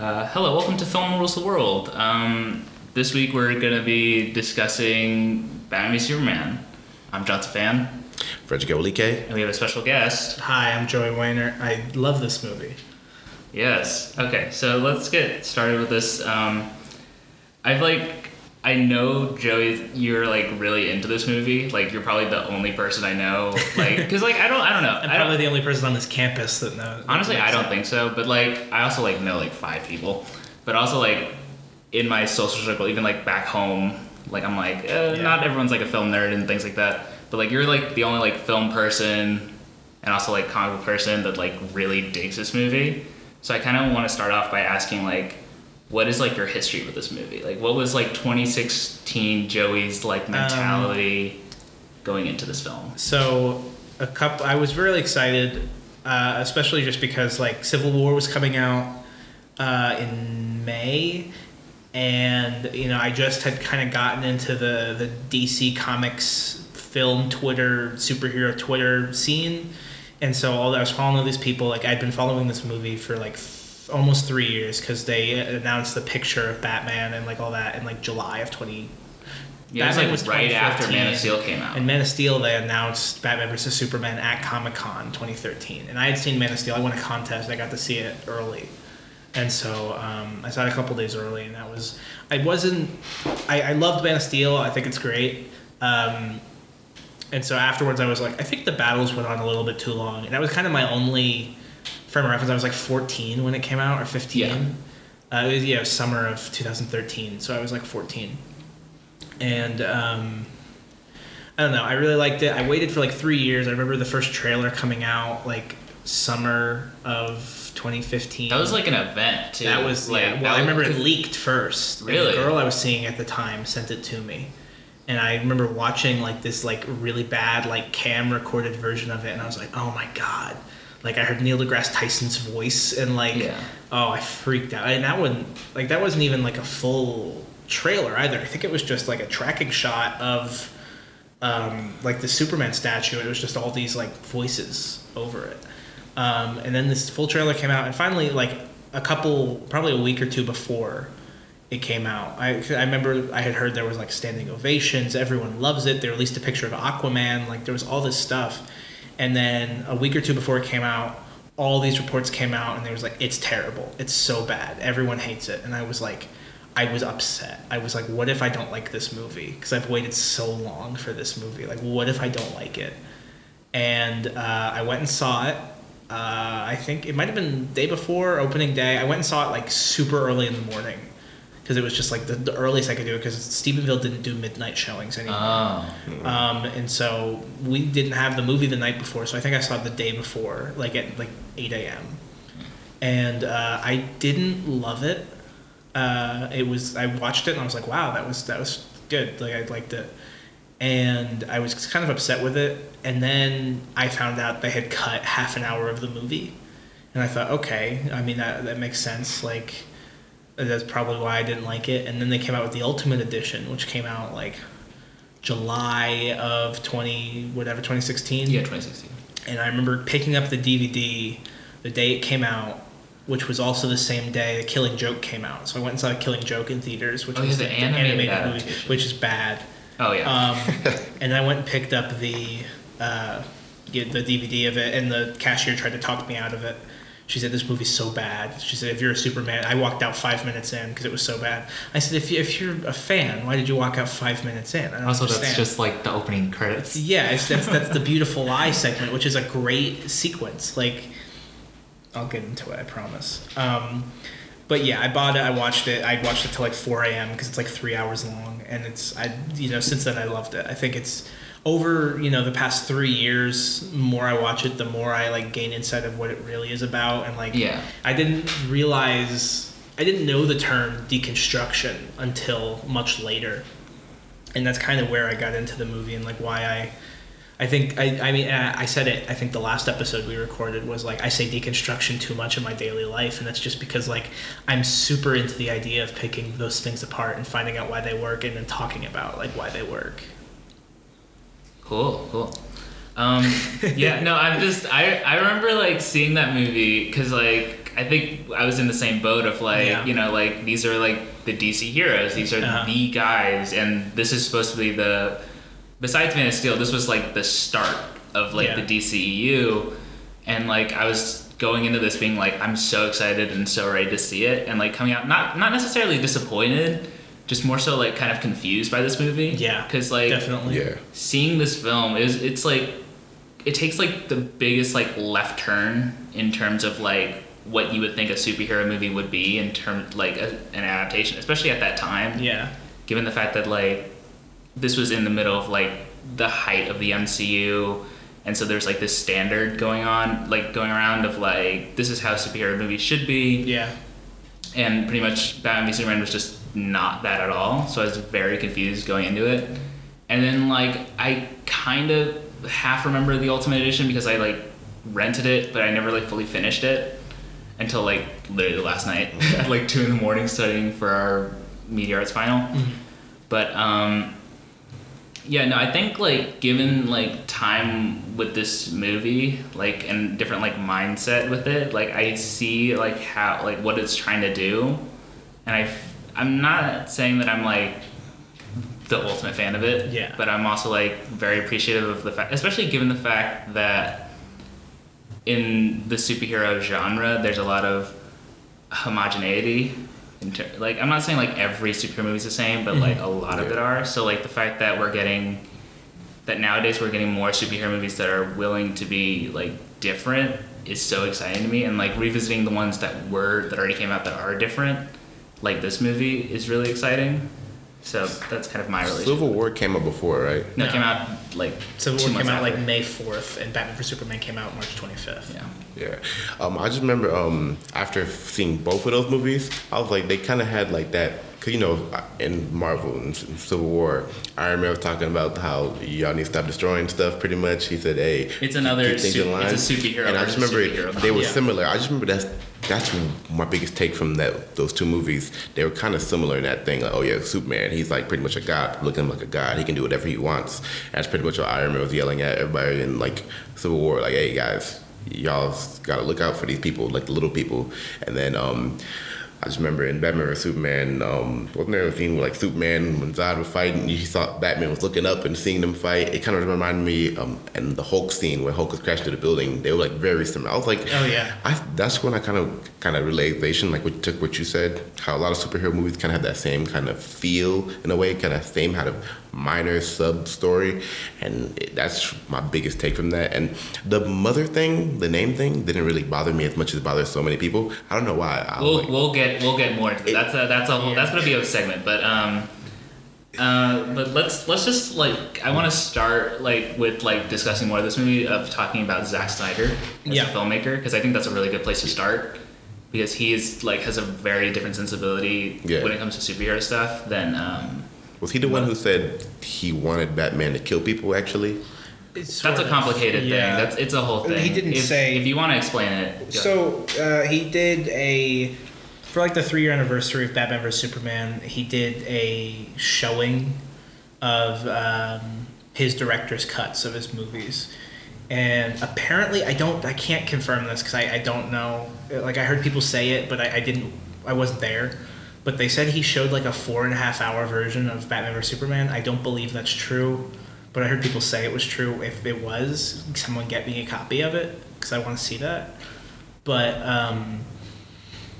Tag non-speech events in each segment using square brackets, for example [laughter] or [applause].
Uh, hello, welcome to Film Rules the World. Um, this week we're going to be discussing Batman v Superman. I'm Johnson Fan, Frederick Olike. and we have a special guest. Hi, I'm Joey Wehnert. I love this movie. Yes. Okay, so let's get started with this. Um, I've like, I know Joey, you're like really into this movie. Like, you're probably the only person I know. Like, [laughs] because like I don't, I don't know. I'm I probably the only person on this campus that knows. honestly, I don't think so. But like, I also like know like five people. But also like, in my social circle, even like back home, like I'm like, eh, Yeah. not everyone's like a film nerd and things like that. But like, you're like the only like film person and also like comic book person that like really digs this movie. So I kind of want to start off by asking like, what is like your history with this movie? Like, what was like 2016 Joey's like mentality going into this film? So, a couple. I was really excited, uh, especially just because like Civil War was coming out uh, in May, and you know I just had kind of gotten into the the DC Comics film Twitter superhero Twitter scene, and so all I was following all these people. Like I'd been following this movie for like almost three years because they announced the picture of Batman and like all that in like July of twenty. Yeah, it was like was right after Man of Steel came out. And Man of Steel, they announced Batman vs Superman at Comic Con 2013, and I had seen Man of Steel. I won a contest. I got to see it early, and so um, I saw it a couple days early, and that was I wasn't. I, I loved Man of Steel. I think it's great. Um, and so afterwards, I was like, I think the battles went on a little bit too long, and that was kind of my only frame of reference. I was like 14 when it came out, or 15. Yeah. Uh, it was yeah, it was summer of 2013, so I was like 14 and um, I don't know. I really liked it. I waited for like three years. I remember the first trailer coming out like summer of 2015. that was like an event too. that was like yeah. Well, I remember it leaked first. Really? the girl I was seeing at the time sent it to me, and I remember watching like this like really bad like cam recorded version of it, and I was like, oh my god. Like I heard Neil deGrasse Tyson's voice, and like, Yeah. oh, I freaked out. And that one, like, that wasn't even like a full trailer either. I think it was just like a tracking shot of, um, like the Superman statue. It was just all these like voices over it. Um, and then this full trailer came out, and finally, like a couple, probably a week or two before it came out, I, I remember I had heard there was like standing ovations. Everyone loves it. They released a picture of Aquaman. Like there was all this stuff. And then a week or two before it came out, all these reports came out, and there was like, it's terrible. It's so bad. Everyone hates it. And I was like, I was upset. I was like, what if I don't like this movie? Because I've waited so long for this movie. Like, what if I don't like it? And uh, I went and saw it. Uh, I think it might have been day before opening day. I went and saw it like super early in the morning because it was just like the, the earliest I could do it because Stephenville didn't do midnight showings anymore. Oh. Um, and so we didn't have the movie the night before, so I think I saw it the day before, like at like 8 a.m. And uh, I didn't love it. Uh, it was I watched it and I was like, wow, that was that was good. Like I liked it, and I was kind of upset with it. And then I found out they had cut half an hour of the movie, and I thought, okay, I mean that that makes sense. Like that's probably why I didn't like it. And then they came out with the Ultimate Edition, which came out like July of 20 whatever 2016 Yeah, 2016. and I remember picking up the DVD the day it came out which was also the same day the Killing Joke came out so I went and saw Killing Joke in theaters which Oh, was yeah, the animated adaptation. which is bad Oh yeah. um, [laughs] and I went and picked up the uh, the DVD of it, and the cashier tried to talk me out of it. She said, "This movie's so bad." She said, "If you're a Superman," I walked out five minutes in because it was so bad. I said, "If, you, if you're a fan, why did you walk out five minutes in?" I don't Also, that's just like the opening credits. Yeah, that's that's the beautiful lie segment, which is a great sequence. Like, I'll get into it, I promise. Um, but yeah, I bought it. I watched it. I watched it till like 4 a.m. because it's like three hours long, and it's I you know since then I loved it. I think it's over you know the past three years. More I watch it, the more I like gain insight of what it really is about, and like Yeah. I didn't realize I didn't know the term deconstruction until much later and that's kind of where I got into the movie and like why I I think I I mean I said it I think the last episode we recorded was like I say deconstruction too much in my daily life and that's just because like I'm super into the idea of picking those things apart and finding out why they work and then talking about like why they work. Cool, cool. Um, yeah, no, I'm just I I remember like seeing that movie because like I think I was in the same boat of like, Yeah. you know, like these are like the DC heroes. These are Uh-huh. the guys, and this is supposed to be the. Besides Man of Steel, this was like the start of like Yeah. the DCEU, and like I was going into this being like I'm so excited and so ready to see it, and like coming out not not necessarily disappointed, just more so like kind of confused by this movie. Yeah, because like Definitely. Yeah. seeing this film is it's like it takes like the biggest like left turn in terms of like what you would think a superhero movie would be in terms like a, an adaptation especially at that time Yeah. given the fact that like this was in the middle of like the height of the MCU and so there's like this standard going on like going around of like this is how superhero movies should be Yeah. and pretty much Batman v Superman was just not that at all. So I was very confused going into it. And then like I kind of half remember the Ultimate Edition because I like rented it, but I never like fully finished it until like literally last night at [laughs] like two in the morning studying for our media arts final. But um, yeah, no, I think like given like time with this movie, like and different like mindset with it, like I see like how like what it's trying to do, and I I'm not saying that I'm like the ultimate fan of it. Yeah. But I'm also like very appreciative of the fact, especially given the fact that in the superhero genre, there's a lot of homogeneity. In ter- like I'm not saying like every superhero movie is the same, but like mm-hmm. a lot of it are. So like the fact that we're getting that nowadays we're getting more superhero movies that are willing to be like different is so exciting to me. And like revisiting the ones that were that already came out that are different, like this movie, is really exciting. So that's kind of my relationship. Civil War came out before, right? No, it came out like Civil two War came out after. like May 4th, and Batman vs Superman came out March 25th. yeah. Yeah. Um, I just remember um, after seeing both of those movies, I was like, they kind of had like that. Cause you know, in Marvel and Civil War, Iron Man was talking about how y'all need to stop destroying stuff. Pretty much, he said, "Hey, It's another keep su- it's a superhero And I just remember superhero they were Yeah. similar. I just remember that's that's my biggest take from that those two movies. They were kind of similar in that thing. Like, oh yeah, Superman, he's like pretty much a god, looking like a god. He can do whatever he wants. That's pretty much what Iron Man was yelling at everybody in like Civil War. Like, hey guys, y'all got to look out for these people, like the little people. And then um, I just remember in Batman vs Superman, um, wasn't there a scene where like Superman when Zod was fighting, you saw Batman was looking up and seeing them fight. It kind of reminded me, um, and the Hulk scene where Hulk was crashing through the building. They were like very similar. I was like, Oh, yeah. I, that's when I kind of kind of realization, like what took what you said, how a lot of superhero movies kind of have that same kind of feel in a way, kind of same kind of minor sub story, and it, that's my biggest take from that. And the mother thing, the name thing, didn't really bother me as much as it bothers so many people. I don't know why. I was We'll, like, we'll get we'll get more into that. That's a that's a whole that's gonna be a segment. But um, uh, but let's let's just like I want to start like with like discussing more of this movie of talking about Zack Snyder as Yeah. a filmmaker because I think that's a really good place to start because he is like has a very different sensibility Yeah. when it comes to superhero stuff than um. Was he the one who said he wanted Batman to kill people? Actually, It's That's sort a of- complicated yeah. thing. That's it's a whole thing. He didn't if, say- if you want to explain it. go. So uh, he did a for like the three year anniversary of Batman vs Superman. He did a showing of um, his director's cuts of his movies, and apparently I don't I can't confirm this because I, I don't know. Like I heard people say it, but I, I didn't I wasn't there. But they said he showed like a four and a half hour version of Batman vs Superman. I don't believe that's true, but I heard people say it was true. If it was, someone get me a copy of it because I want to see that but um,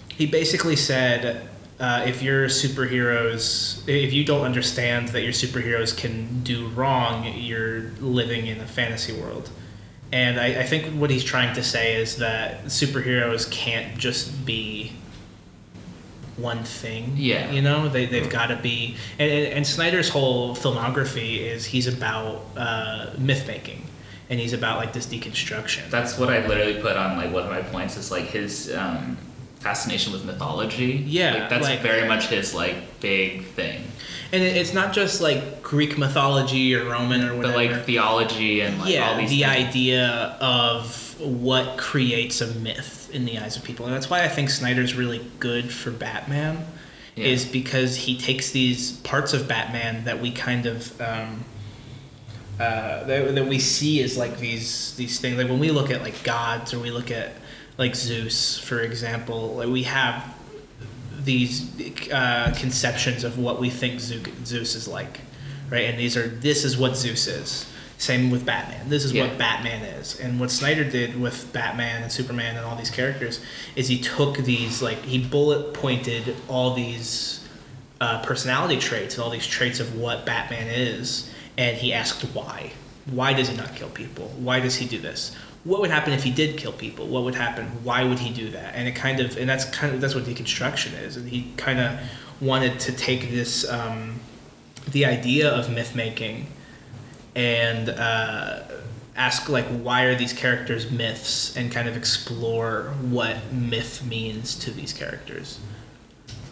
he basically said uh, if your superheroes if you don't understand that your superheroes can do wrong you're living in a fantasy world and I, I think what he's trying to say is that superheroes can't just be one thing Yeah. you know they, they've got to be and, and, and snyder's whole filmography is he's about uh, myth making and he's about like this deconstruction That's what I literally put on like one of my points is like his um, fascination with mythology. Yeah, like, that's like- very much his like big thing. And it's not just like Greek mythology or Roman or whatever, But like theology and like yeah, all these the things. idea of what creates a myth in the eyes of people. And that's why I think Snyder's really good for Batman, Yeah. is because he takes these parts of Batman that we kind of. Um, uh, that, that we see as like these these things like when we look at like gods or we look at like Zeus, for example. Like we have these uh, conceptions of what we think Zeus Zeus is like, right? And these are this is what Zeus is. Same with Batman. This is Yeah. what Batman is. And what Snyder did with Batman and Superman and all these characters is he took these like he bullet pointed all these uh, personality traits and all these traits of what Batman is, and he asked why. Why does he not kill people? Why does he do this? What would happen if he did kill people? What would happen? Why would he do that? And it kind of, and that's kind of that's what deconstruction is. And he kind of wanted to take this, um, the idea of myth making, and uh, ask like why are these characters myths, and kind of explore what myth means to these characters.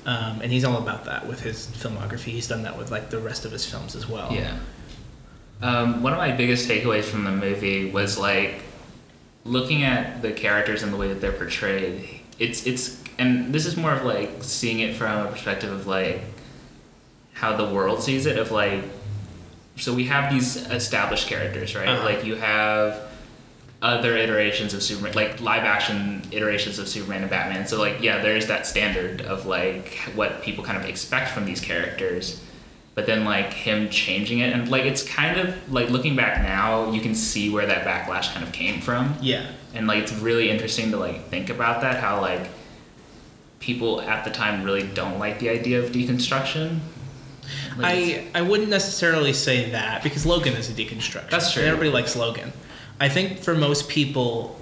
Um, and he's all about that with his filmography. He's done that with like the rest of his films as well. Yeah. Um, one of my biggest takeaways from the movie was like looking at the characters and the way that they're portrayed. It's it's and this is more of like seeing it from a perspective of like how the world sees it of like so we have these established characters, right? Uh-huh. Like you have other iterations of Superman, like live action iterations of Superman and Batman. So like yeah, there's that standard of like what people kind of expect from these characters. But then like him changing it and like it's kind of like looking back now, you can see where that backlash kind of came from. Yeah. And like it's really interesting to like think about that, how like people at the time really don't like the idea of deconstruction. I, I wouldn't necessarily say that because Logan is a deconstruction. That's true. Everybody likes Logan. I think for most people,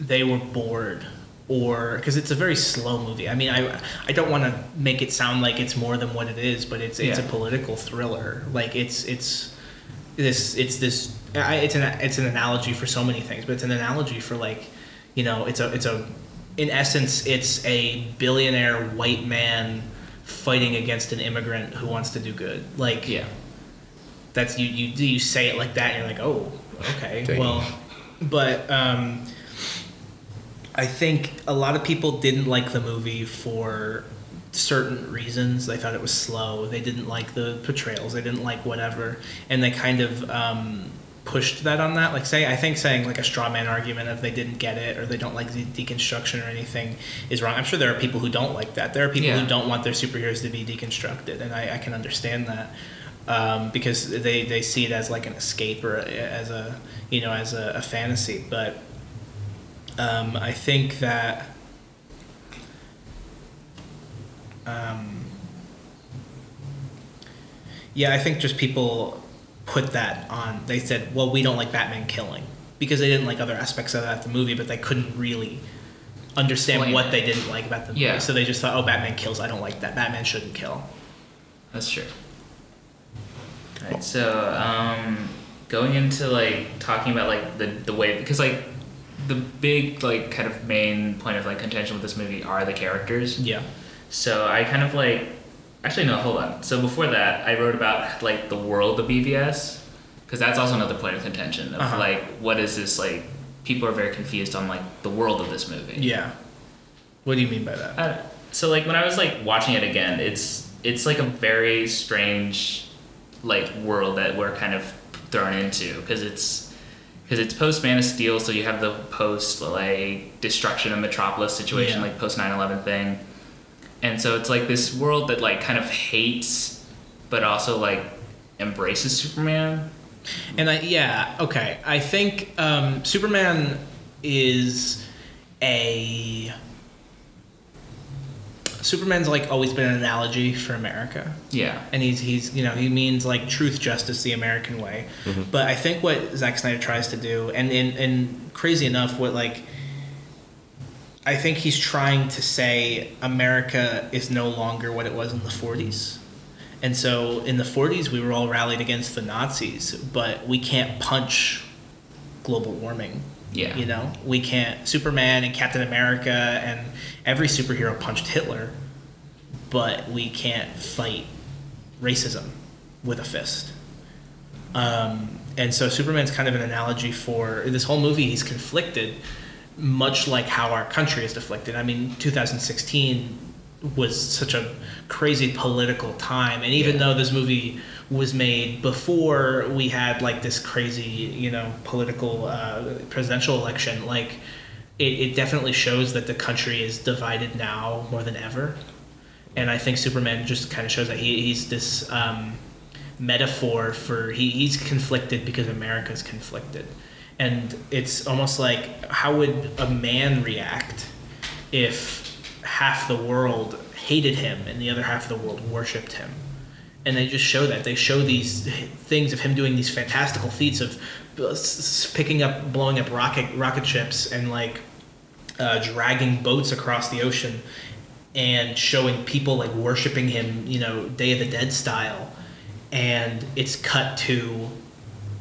they were bored or because it's a very slow movie. I mean, I I don't want to make it sound like it's more than what it is, but it's it's Yeah. a political thriller. Like it's it's this it's this I- it's an it's an analogy for so many things, but it's an analogy for like you know it's a it's a in essence it's a billionaire white man fighting against an immigrant who wants to do good. Like yeah. that's you you you say it like that and you're like oh okay Dang. well but um i think a lot of people didn't like the movie for certain reasons they thought it was slow they didn't like the portrayals they didn't like whatever and they kind of um pushed that on that like say i think saying like a straw man argument if they didn't get it or they don't like the deconstruction or anything is wrong i'm sure there are people who don't like that there are people Yeah. who don't want their superheroes to be deconstructed and i, I can understand that um, because they, they see it as like an escape or as a you know as a, a fantasy. But um, I think that um, yeah, I think just people put that on. They said, well, we don't like Batman killing because they didn't like other aspects of that the movie, but they couldn't really understand Explain what it. they didn't like about the movie. Yeah. So they just thought, oh, Batman kills. I don't like that. Batman shouldn't kill. That's true. Right. So, um, going into like talking about like the the way because like the big like kind of main point of like contention with this movie are the characters. Yeah. So I kind of like actually no, hold on. So before that, I wrote about like the world of BVS because that's also another point of contention of Uh-huh. like what is this like people are very confused on like the world of this movie. Yeah. What do you mean by that? Uh, so like when I was like watching it again, it's it's like a very strange like world that we're kind of thrown into because it's because it's post Man of Steel, so you have the post like destruction of Metropolis situation, Yeah. like post 9/11 thing, and so it's like this world that like kind of hates, but also like embraces Superman. And I yeah, okay. I think um, Superman is a Superman's like always been an analogy for America. Yeah, And he's he's you know, he means like truth, justice, the American way. But I think what Zack Snyder tries to do and, and and crazy enough what like I think he's trying to say America is no longer what it was in the 40s. And so in the 40s, we were all rallied against the Nazis, but we can't punch global warming. yeah, You know, we can't. Superman and Captain America and every superhero punched Hitler, but we can't fight racism with a fist. Um, and so Superman's kind of an analogy for this whole movie. He's conflicted, much like how our country is deflected. I mean, 2016 was such a crazy political time, and even Yeah. though this movie was made before we had like this crazy, you know, political uh, presidential election, like it, it definitely shows that the country is divided now more than ever. And I think Superman just kind of shows that he, he's this um, metaphor for he, he's conflicted because America's conflicted. And it's almost like how would a man react if half the world hated him and the other half of the world worshipped him? and they just show that they show these things of him doing these fantastical feats of s- picking up blowing up rocket rocket ships and like uh, dragging boats across the ocean and showing people like worshiping him you know day of the dead style and it's cut to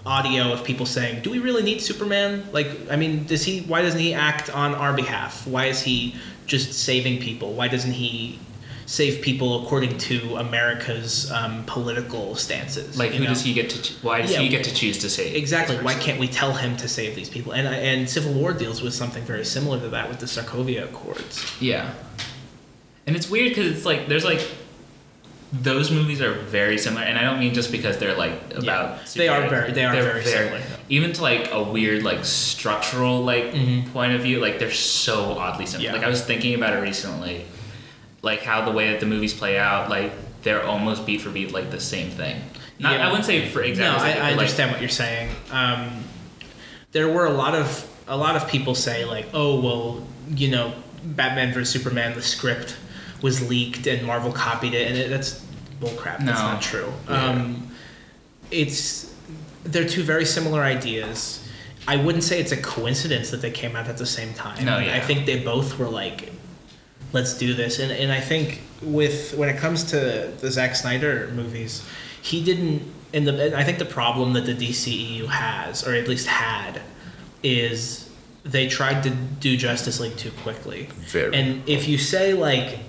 audio of people saying do we really need superman like i mean does he why doesn't he act on our behalf why is he just saving people why doesn't he save people according to america's um, political stances Like, who know? does he get to? Why does Yeah. he get to choose to say Exactly. Why can't we tell him to save these people? And and Civil War deals with something very similar to that with the Sokovia Accords. Yeah, and it's weird because it's like there's like those movies are very similar, and I don't mean just because they're like about. They are very- they are They're very similar. Even to like a weird like structural like Mhm. point of view, like they're so oddly similar. Yeah. Like I was thinking about it recently, like how the way that the movies play out, like they're almost beat for beat like the same thing. Not, Yeah. I wouldn't say for exactly. no, I, I like, understand what you're saying. Um, there were a lot of a lot of people say like, oh well, you know, Batman vs Superman, the script was leaked and Marvel copied it, and it, that's bullcrap. That's No. not true. Yeah. Um, it's they're two very similar ideas. I wouldn't say it's a coincidence that they came out at the same time. No, yeah. I think they both were like, let's do this. And and I think with when it comes to the Zack Snyder movies, he didn't. And the and I think the problem that the DCEU has, or at least had, is they tried to do Justice League too quickly. Very. And if you say like,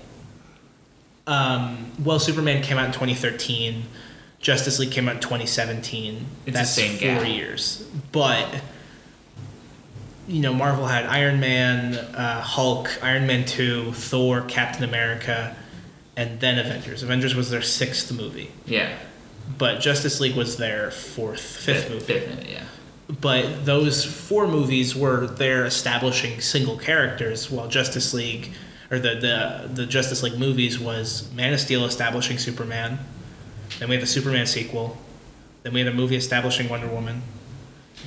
um, well, Superman came out in 2013, Justice League came out in 2017. It's the that's same four gap. years, but you know, Marvel had Iron Man, uh, Hulk, Iron Man 2, Thor, Captain America, and then Avengers. Avengers was their sixth movie, yeah, but Justice League was their fourth, fifth movie. Fifth movie, yeah. But those four movies were there establishing single characters, while Justice League, or the, the, the Justice League movies was Man of Steel establishing Superman, then we had the Superman sequel, then we had a movie establishing Wonder Woman,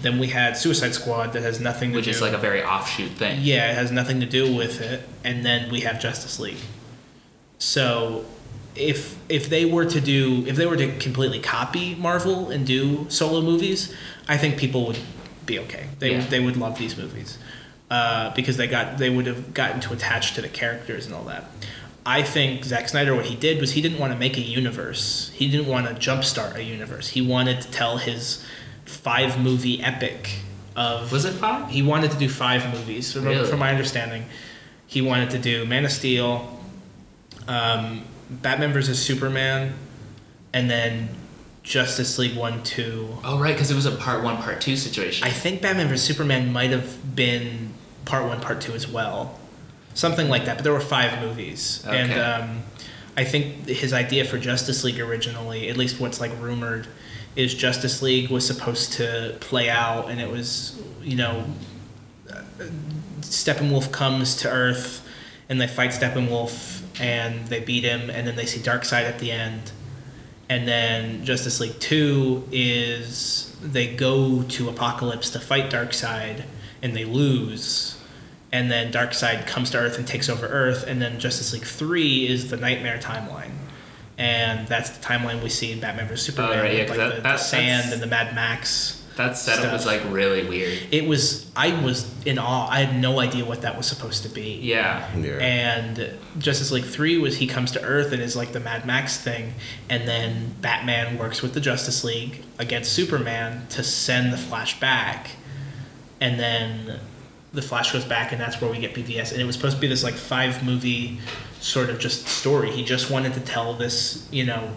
then we had Suicide Squad that has nothing to do Which do is like a very offshoot thing. yeah, it has nothing to do with it, and then we have Justice League. So, if if they were to do if they were to completely copy Marvel and do solo movies, I think people would be okay. They Yeah. they would love these movies uh, because they got they would have gotten to attach to the characters and all that. I think Zack Snyder, what he did was he didn't want to make a universe. He didn't want to jumpstart a universe. He wanted to tell his five movie epic of Was it five? he wanted to do five movies, from, Really? from my understanding. He wanted to do Man of Steel, um, Batman vs Superman, and then Justice League One, Two. Oh right, because it was a part one, part two situation. I think Batman vs Superman might have been Part One, Part Two as well, something like that. But there were five movies, and um, I think his idea for Justice League originally, at least what's like rumored, is Justice League was supposed to play out, and it was you know Steppenwolf comes to Earth and they fight Steppenwolf and they beat him and then they see Darkseid at the end. And then Justice League 2 is they go to Apokolips to fight Darkseid and they lose. And then Darkseid comes to Earth and takes over Earth. And then Justice League 3 is the Nightmare timeline. And that's the timeline we see in Batman vs. Superman. Oh, right, yeah, with, like that- the, that- the sand and the Mad Max. That setup was like really weird. It was, I was in awe. I had no idea what that was supposed to be. Yeah. Yeah. And Justice League 3 was he comes to Earth and is like the Mad Max thing. And then Batman works with the Justice League against Superman to send the Flash back. And then the Flash goes back, and that's where we get BVS. And it was supposed to be this like five movie sort of just story. He just wanted to tell this, you know, j-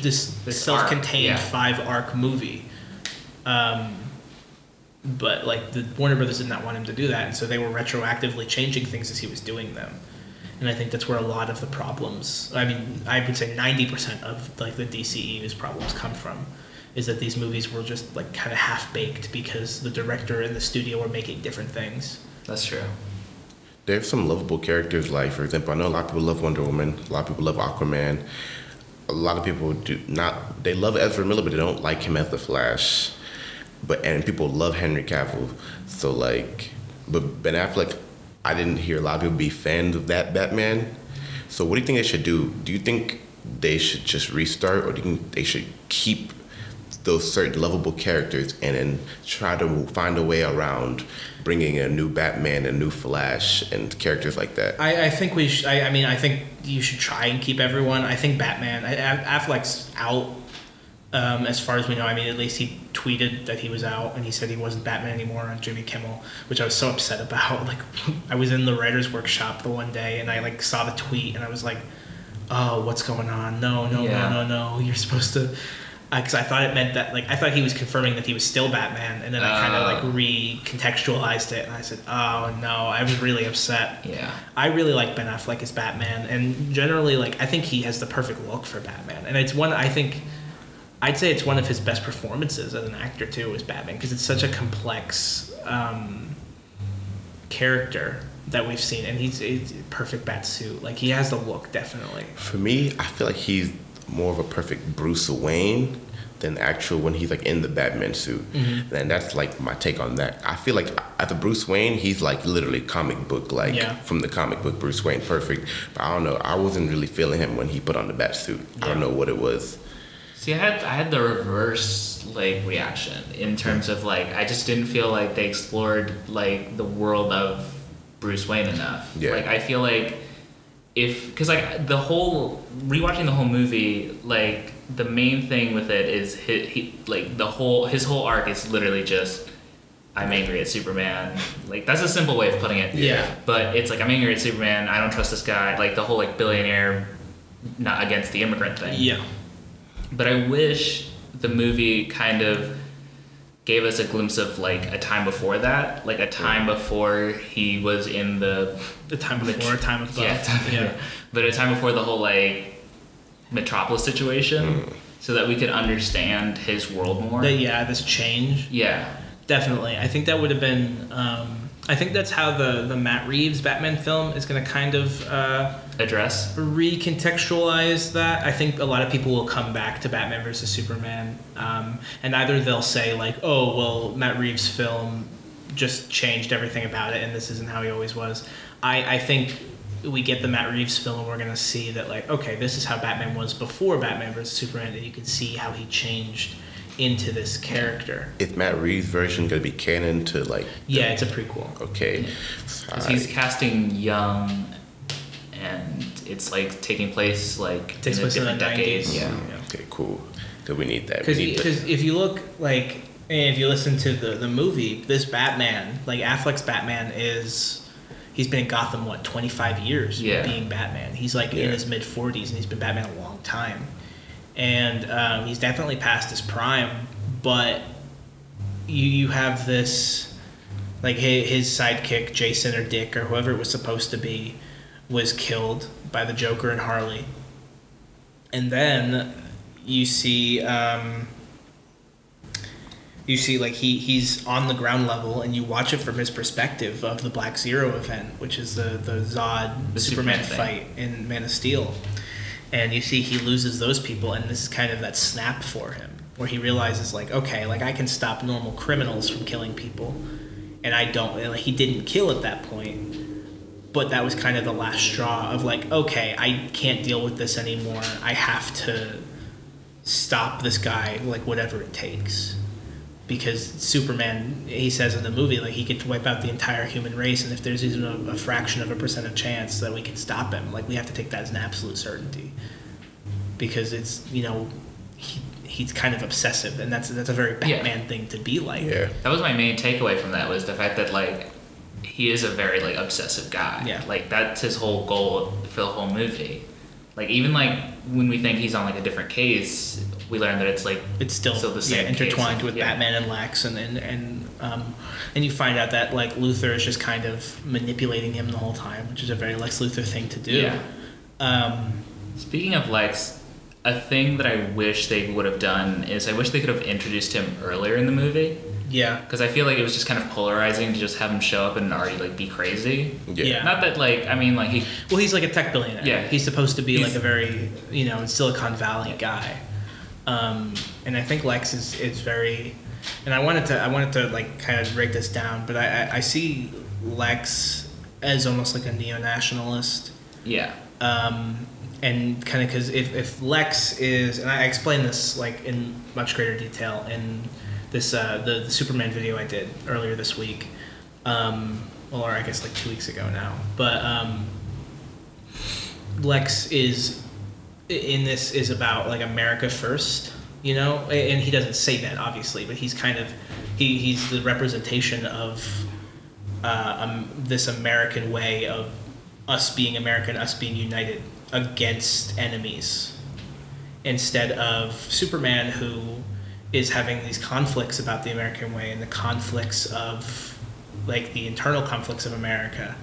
this, This self contained arc, yeah. five arc movie. Um, but like the Warner Brothers did not want him to do that, and so they were retroactively changing things as he was doing them. And I think that's where a lot of the problems. I mean, I would say ninety percent of like the DCEU's problems come from, is that these movies were just like kind of half baked because the director and the studio were making different things. That's true. There's some lovable characters. Like for example, I know a lot of people love Wonder Woman. A lot of people love Aquaman. A lot of people do not. They love Ezra Miller, but they don't like him as the Flash. But and people love Henry Cavill. So like, but Ben Affleck, I didn't hear a lot of people be fans of that Batman. So what do you think they should do? Do you think they should just restart, or do you think they should keep those certain lovable characters and then try to find a way around bringing a new Batman, a new Flash, and characters like that? I, I think we should. I, I mean, I think you should try and keep everyone. I think Batman. I, Affleck's out. Um, as far as we know, I mean, at least he tweeted that he was out, and he said he wasn't Batman anymore on Jimmy Kimmel, which I was so upset about. [laughs] Like, I was in the writers' workshop the one day, and I like saw the tweet, and I was like, "Oh, what's going on? No, no, Yeah. no, no, no! You're supposed to." Because I thought it meant that, like, I thought he was confirming that he was still Batman, and then I kind of Oh. like recontextualized it, and I said, "Oh no!" I was really upset. Yeah. I really like Ben Affleck as Batman, and generally, like I think he has the perfect look for Batman, and it's one I think I'd say it's one of his best performances as an actor too, as Batman, because it's such a complex um, character that we've seen, and he's a perfect bat suit. Like he has the look, definitely. For me, I feel like he's more of a perfect Bruce Wayne than actual when he's like in the Batman suit. Mm-hmm. And that's like my take on that. I feel like as a Bruce Wayne, he's like literally comic book, like Yeah. from the comic book Bruce Wayne, perfect. But I don't know. I wasn't really feeling him when he put on the bat suit. I don't know what it was. See, I had I had the reverse like reaction in terms of like I just didn't feel like they explored like the world of Bruce Wayne enough. Yeah. Like I feel like if because like the whole rewatching the whole movie like the main thing with it is he, he like the whole his whole arc is literally just I'm angry at Superman. Like that's a simple way of putting it. Yeah. But it's like I'm angry at Superman. I don't trust this guy. Like the whole like billionaire not against the immigrant thing. Yeah, But I wish the movie kind of gave us a glimpse of like a time before that, like a time before he was in the the time before, time above. yeah, time- yeah. but a time before the whole like metropolis situation, so that we could understand his world more. But yeah, this change. yeah, Definitely. I think that would have been. Um, I think that's how the, the Matt Reeves Batman film is going to kind of uh, address. recontextualize that. I think a lot of people will come back to Batman versus Superman, um, and either they'll say like, "Oh, well, Matt Reeves' film just changed everything about it, and this isn't how he always was." I, I think we get the Matt Reeves film, and we're gonna see that like, okay, this is how Batman was before Batman versus Superman, and you can see how he changed into this character. Is Matt Reeves' version gonna be canon to like? Yeah, it's a prequel. Okay. 'Cause he's casting young, and it's like taking place like Takes in a place in the different decade. 90s. Yeah. Okay, cool. Cause we need that. Because the- if you look like if you listen to the the movie, this Batman, like Affleck's Batman, is he's been in Gotham what twenty five years Yeah. being Batman. He's like in his mid forties and he's been Batman a long time, and um, he's definitely past his prime. But you you have this like his, his sidekick Jason or Dick or whoever it was supposed to be was killed by the Joker and Harley, and then you see um, you see like he he's on the ground level and you watch it from his perspective of the Black Zero event, which is the the Zod The Superman, Superman fight in Man of Steel, and you see he loses those people, and this is kind of that snap for him where he realizes like okay, like I can stop normal criminals from killing people, and I don't. And, like, he didn't kill at that point. But that was kind of the last straw of like, okay, I can't deal with this anymore. I have to stop this guy like whatever it takes because superman he says in the movie like he could wipe out the entire human race and if there's even a, a fraction of a percent of chance that we can stop him like we have to take that as an absolute certainty because it's you know he, he's kind of obsessive and that's that's a very Yeah. batman thing to be like yeah. That was my main takeaway from that was the fact that like he is a very like obsessive guy. Yeah. Like that's his whole goal for the whole movie. Like even like when we think he's on like a different case, we learn that it's like it's still, Still the same yeah, intertwined case, with yeah. Batman and Lex, and and and, um, and you find out that like Luthor is just kind of manipulating him the whole time, which is a very Lex Luthor thing to do. Yeah. Um, Speaking of Lex, a thing that I wish they would have done is I wish they could have introduced him earlier in the movie Yeah. because I feel like it was just kind of polarizing to just have him show up and already like be crazy. Yeah. Yeah. Not that like I mean like he Well, he's like a tech billionaire. Yeah. He's supposed to be He's- like a very, you know, Silicon Valley guy. Um, and I think Lex is, is very, and I wanted to, I wanted to like kind of break this down, but I, I, I see Lex as almost like a neo-nationalist. yeah Um, and kind of because if, if Lex is, and I explained this like in much greater detail in this uh, the, the Superman video I did earlier this week, um, or I guess like two weeks ago now. But um, Lex is in this is about like America first, you know, and he doesn't say that obviously, but he's kind of he, he's the representation of uh, um, this American way of us being American, us being united against enemies, instead of Superman, who is having these conflicts about the American way and the conflicts of like the internal conflicts of America.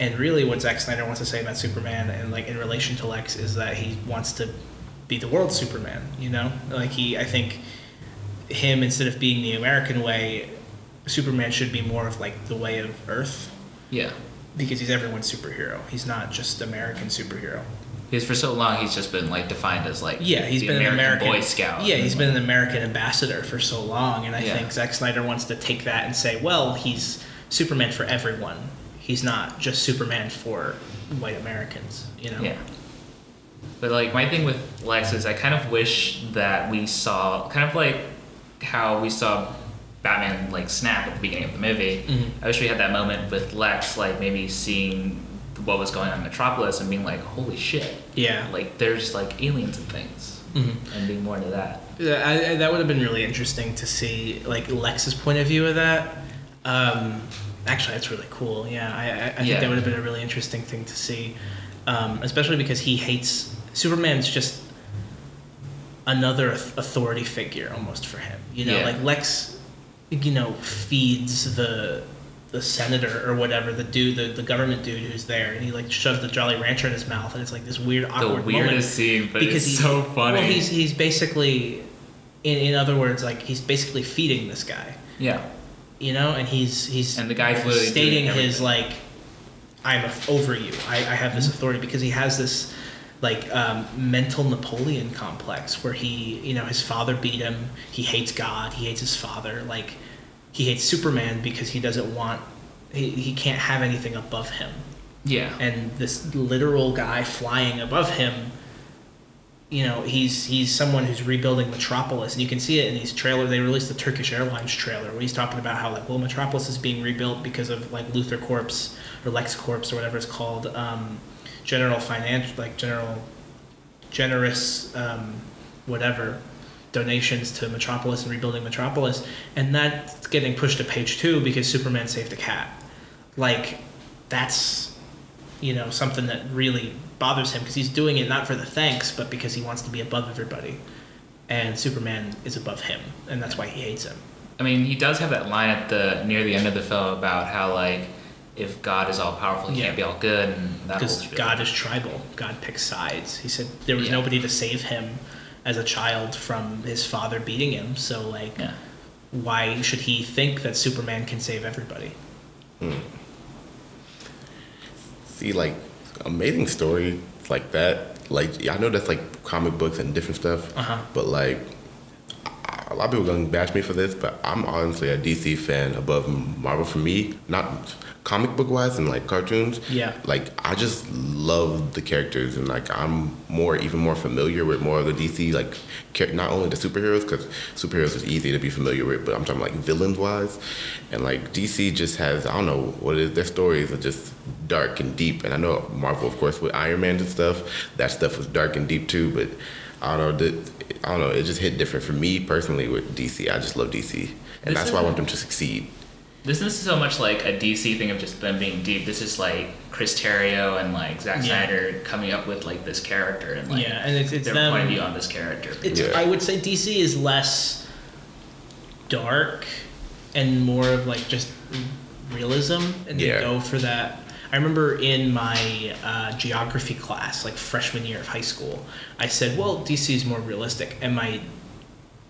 And really, what Zack Snyder wants to say about Superman and like in relation to Lex is that he wants to be the world's Superman. You know, like he, I think him instead of being the American way, Superman should be more of like the way of Earth yeah because he's everyone's superhero. He's not just American superhero. Because for so long he's just been like defined as like Yeah, he's the been American an American Boy Scout Yeah, he's like, been an American ambassador for so long, and I Yeah. think Zack Snyder wants to take that and say, well, he's Superman for everyone. He's not just Superman for white Americans. You know. Yeah. But like my thing with Lex is I kind of wish that we saw kind of like how we saw Batman like snap at the beginning of the movie. Mhm. I wish we had that moment with Lex, like maybe seeing what was going on in Metropolis and being like, "Holy shit!" Yeah. Like there's like aliens and things, Mhm. and being more into that. Yeah, I, I, that would have been really interesting to see like Lex's point of view of that. Um, actually, that's really cool. Yeah, I, I, I think Yeah. that would have been a really interesting thing to see, um, especially because he hates Superman's just another authority figure almost for him. You know, Yeah. like Lex, you know, feeds the the senator or whatever the dude, the, the government dude who's there, and he like shoves the Jolly Rancher in his mouth, and it's like this weird awkward. The weirdest moment scene, but because he's so funny. Well, he's he's basically, in in other words, like he's basically feeding this guy, yeah, you know, and he's he's And the guy's literally stating his like, I'm a- over you. I, I have this authority because he has this like um, mental Napoleon complex where he, you know, his father beat him. He hates God. He hates his father. Like he hates Superman because he doesn't want. He, he can't have anything above him. Yeah, and this literal guy flying above him you know he's he's someone who's rebuilding metropolis. And you can see it in these trailer they released the turkish airlines trailer where he's talking about how like well metropolis is being rebuilt because of like LuthorCorp or LexCorp or whatever it's called um, general financial like general generous um, whatever donations to metropolis and rebuilding metropolis and that's getting pushed to page two because superman saved a cat. Like that's you know something that really bothers him because he's doing it not for the thanks but because he wants to be above everybody. And superman is above him and that's why he hates him. I mean, he does have that line at the near the end of the film about how like if God is all powerful, he Yeah. can't be all good, and that because god is tribal. God picks sides. He said there was Yeah. nobody to save him as a child from his father beating him so like Yeah. why should he think that superman can save everybody See, like amazing story like that. Like yeah, I know that's like comic books and different stuff, Uh-huh. but like a lot of people are gonna bash me for this, but I'm honestly a DC fan above Marvel for me. Not comic book wise and like cartoons. Yeah. Like I just love the characters and like I'm more even more familiar with more of the DC like not only the superheroes because superheroes is easy to be familiar with, but I'm talking like villains wise, and like DC just has I don't know what is. Their stories are just dark and deep, and I know Marvel of course with Iron Man and stuff that stuff was dark and deep too, but. I don't know. I don't know. It just hit different for me personally with DC. I just love DC, and This that's why I want them to succeed. This isn't so much like a DC thing of just them being deep. This is like Chris Terrio and like Zack Yeah. Snyder coming up with like this character and like yeah and it's, it's their them point of view on this character. It's, Yeah. I would say DC is less dark and more of like just realism, and they Yeah. go for that. I remember in my uh, geography class, like freshman year of high school, I said, "Well, DC is more realistic," and my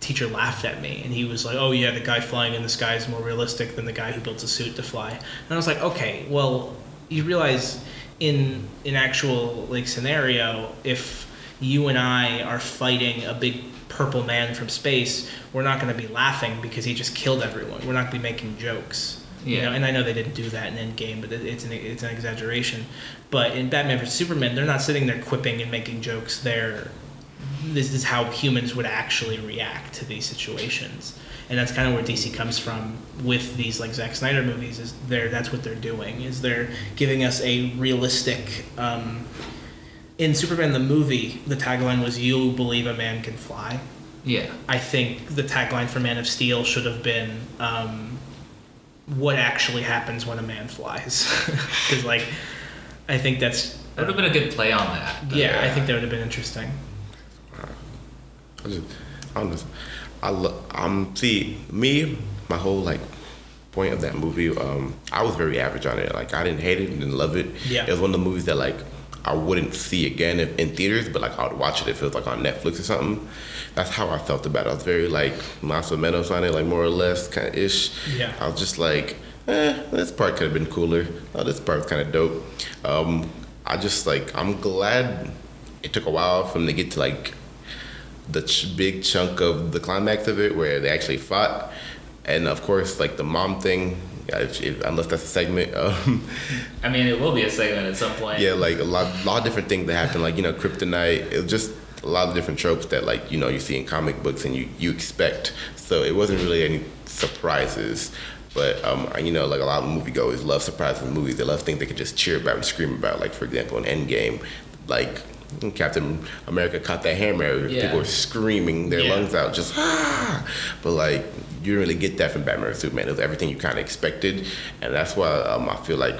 teacher laughed at me, and he was like, "Oh yeah, the guy flying in the sky is more realistic than the guy who built a suit to fly." And I was like, "Okay, well, you realize in an actual like scenario, if you and I are fighting a big purple man from space, we're not going to be laughing because he just killed everyone. We're not going to be making jokes." You Yeah. know, and I know they didn't do that in Endgame, but it- it's an it's an exaggeration. But in Batman vs Superman, they're not sitting there quipping and making jokes. They're this is how humans would actually react to these situations, and that's kind of where DC comes from with these like Zack Snyder movies. Is they're that's what they're doing is they're giving us a realistic. Um, in Superman the movie, the tagline was "You believe a man can fly." Yeah. I think the tagline for Man of Steel should have been um, "What actually happens when a man flies," [laughs] because like I think that's That would have been a good play on that. yeah, I think that would have been interesting. I just, I don't know. I lo- um see me my whole like point of that movie. Um, I was very average on it. Like I didn't hate it, and didn't love it. Yeah. It was one of the movies that like I wouldn't see again if, in theaters, but like I would watch it if it was like on Netflix or something. That's how I felt about it. I was very like Mas o menos on it, like more or less kind of ish. Yeah. I was just like, eh, this part could have been cooler. Oh, this part's kind of dope. Um, I just like I'm glad it took a while for them to get to like the ch- big chunk of the climax of it where they actually fought, and of course like the mom thing. If, if, unless that's a segment, [laughs] um, I mean, it will be a segment at some point. yeah, like a lot, lot of different things that happen. Like you know, kryptonite. It just a lot of different tropes that like you know you see in comic books and you you expect. So it wasn't really any surprises. But um, you know, like a lot of moviegoers love surprises in movies. They love things they could just cheer about and scream about. Like for example, in Endgame, like Captain America caught that hammer. Yeah. People were screaming their Yeah. lungs out, just ah. But like you didn't really get that from Batman or Superman. It was everything you kind of expected, and that's why um, I feel like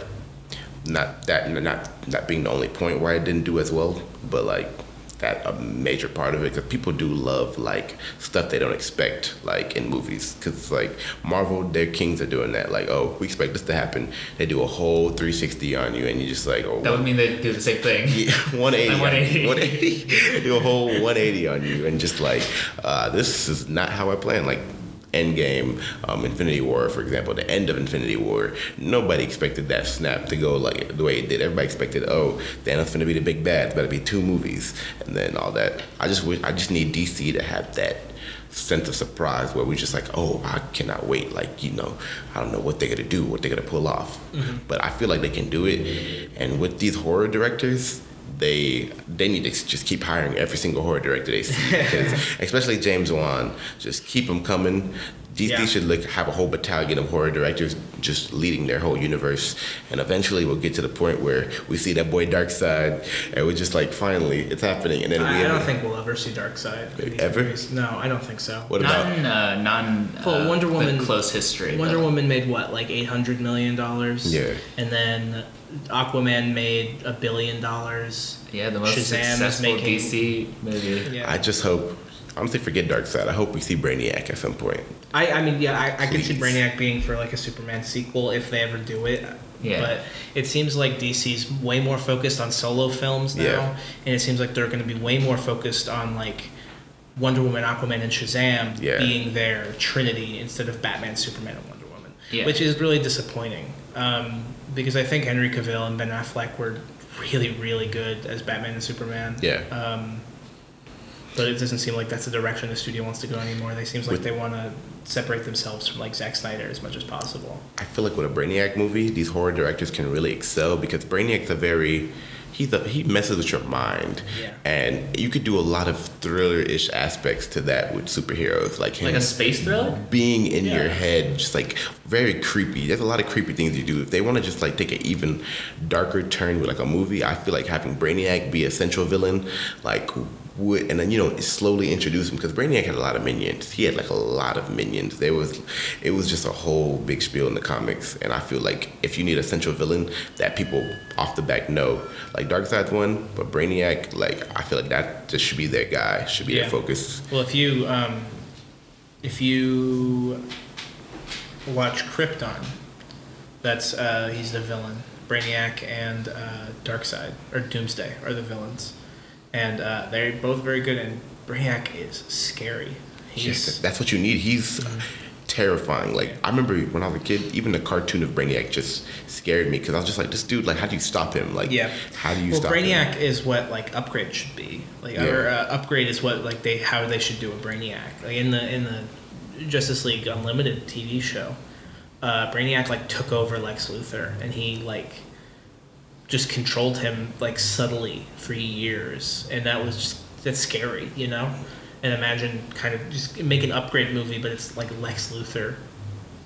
not that not not being the only point why it didn't do as well, but like that a major part of it because people do love like stuff they don't expect like in movies. Because like Marvel their kings are doing that. Like oh we expect this to happen. They do a whole 360 on you and you just like oh That would mean they do the same thing. [laughs] yeah, [laughs] 180, Like 180. 180 do a whole 180 on you and just like uh, this is not how I planned like Endgame, um, Infinity War, for example, the end of Infinity War, nobody expected that snap to go like the way it did. Everybody expected, oh, Thanos gonna be the big bad. It's better be two movies, and then all that. I just wish, I just need DC to have that sense of surprise where we're just like, oh, I cannot wait. Like you know, I don't know what they're gonna do, what they're gonna pull off, but I feel like they can do it. And with these horror directors, they they need to just keep hiring every single horror director they see, [laughs] because especially James Wan, just keep them coming. DC Yeah. should like have a whole battalion of horror directors just leading their whole universe, and eventually we'll get to the point where we see that boy Darkseid, and we're just like, finally, it's happening. And then we I, I don't think we'll ever see Darkseid. in these Ever? movies. No, I don't think so. What Not about in, uh, not in, Well, uh, Wonder the Woman- close history. Wonder but- Woman made what, like eight hundred million dollars? Yeah. And then Aquaman made a billion dollars. Yeah, the most Shazam is successful making- DC movie. Yeah. I just hope. Honestly, forget Darkseid. I hope we see Brainiac at some point. I, I mean, yeah, I, I could see Please. Brainiac being for like a Superman sequel if they ever do it. Yeah. But it seems like DC's way more focused on solo films now, Yeah. and it seems like they're going to be way more focused on like Wonder Woman, Aquaman, and Shazam Yeah. being their trinity instead of Batman, Superman, and Wonder Woman, Yeah. which is really disappointing. Um, because I think Henry Cavill and Ben Affleck were really, really good as Batman and Superman. Yeah. Um, but it doesn't seem like that's the direction the studio wants to go anymore. They seems like With- they want to separate themselves from like Zack Snyder as much as possible. I feel like with a Brainiac movie, these horror directors can really excel because Brainiac's a very he's a, he messes with your mind, Yeah. and you could do a lot of thriller-ish aspects to that with superheroes, like him Like a space thriller? being in your head, just like very creepy. There's a lot of creepy things you do. If they want to just like take an even darker turn with like a movie, I feel like having Brainiac be a central villain, like would and then you know slowly introduce him because Brainiac had a lot of minions. He had like a lot of minions. There was it was just a whole big spiel in the comics, and I feel like if you need a central villain that people off the back know, like Darkseid's one, but Brainiac, like I feel like that just should be their guy, should be Yeah. their focus. Well, if you um, if you watch Krypton, that's uh, he's the villain Brainiac and uh, Darkseid or Doomsday are the villains, and uh, they're both very good. And Brainiac is scary. Yes, He's that's what you need. He's terrifying. Like I remember when I was a kid, even the cartoon of Brainiac just scared me because I was just like, this dude, like, how do you stop him? Like, Yeah. how do you stop? well, stop Brainiac him? is what like upgrade should be. Like Yeah. or uh, upgrade is what like they how they should do a Brainiac. Like in the in the Justice League Unlimited TV show, uh, Brainiac like took over Lex Luthor and he like just controlled him like subtly for years, and that was just that's scary, you know. And imagine kind of just make an upgrade movie, but it's like Lex Luthor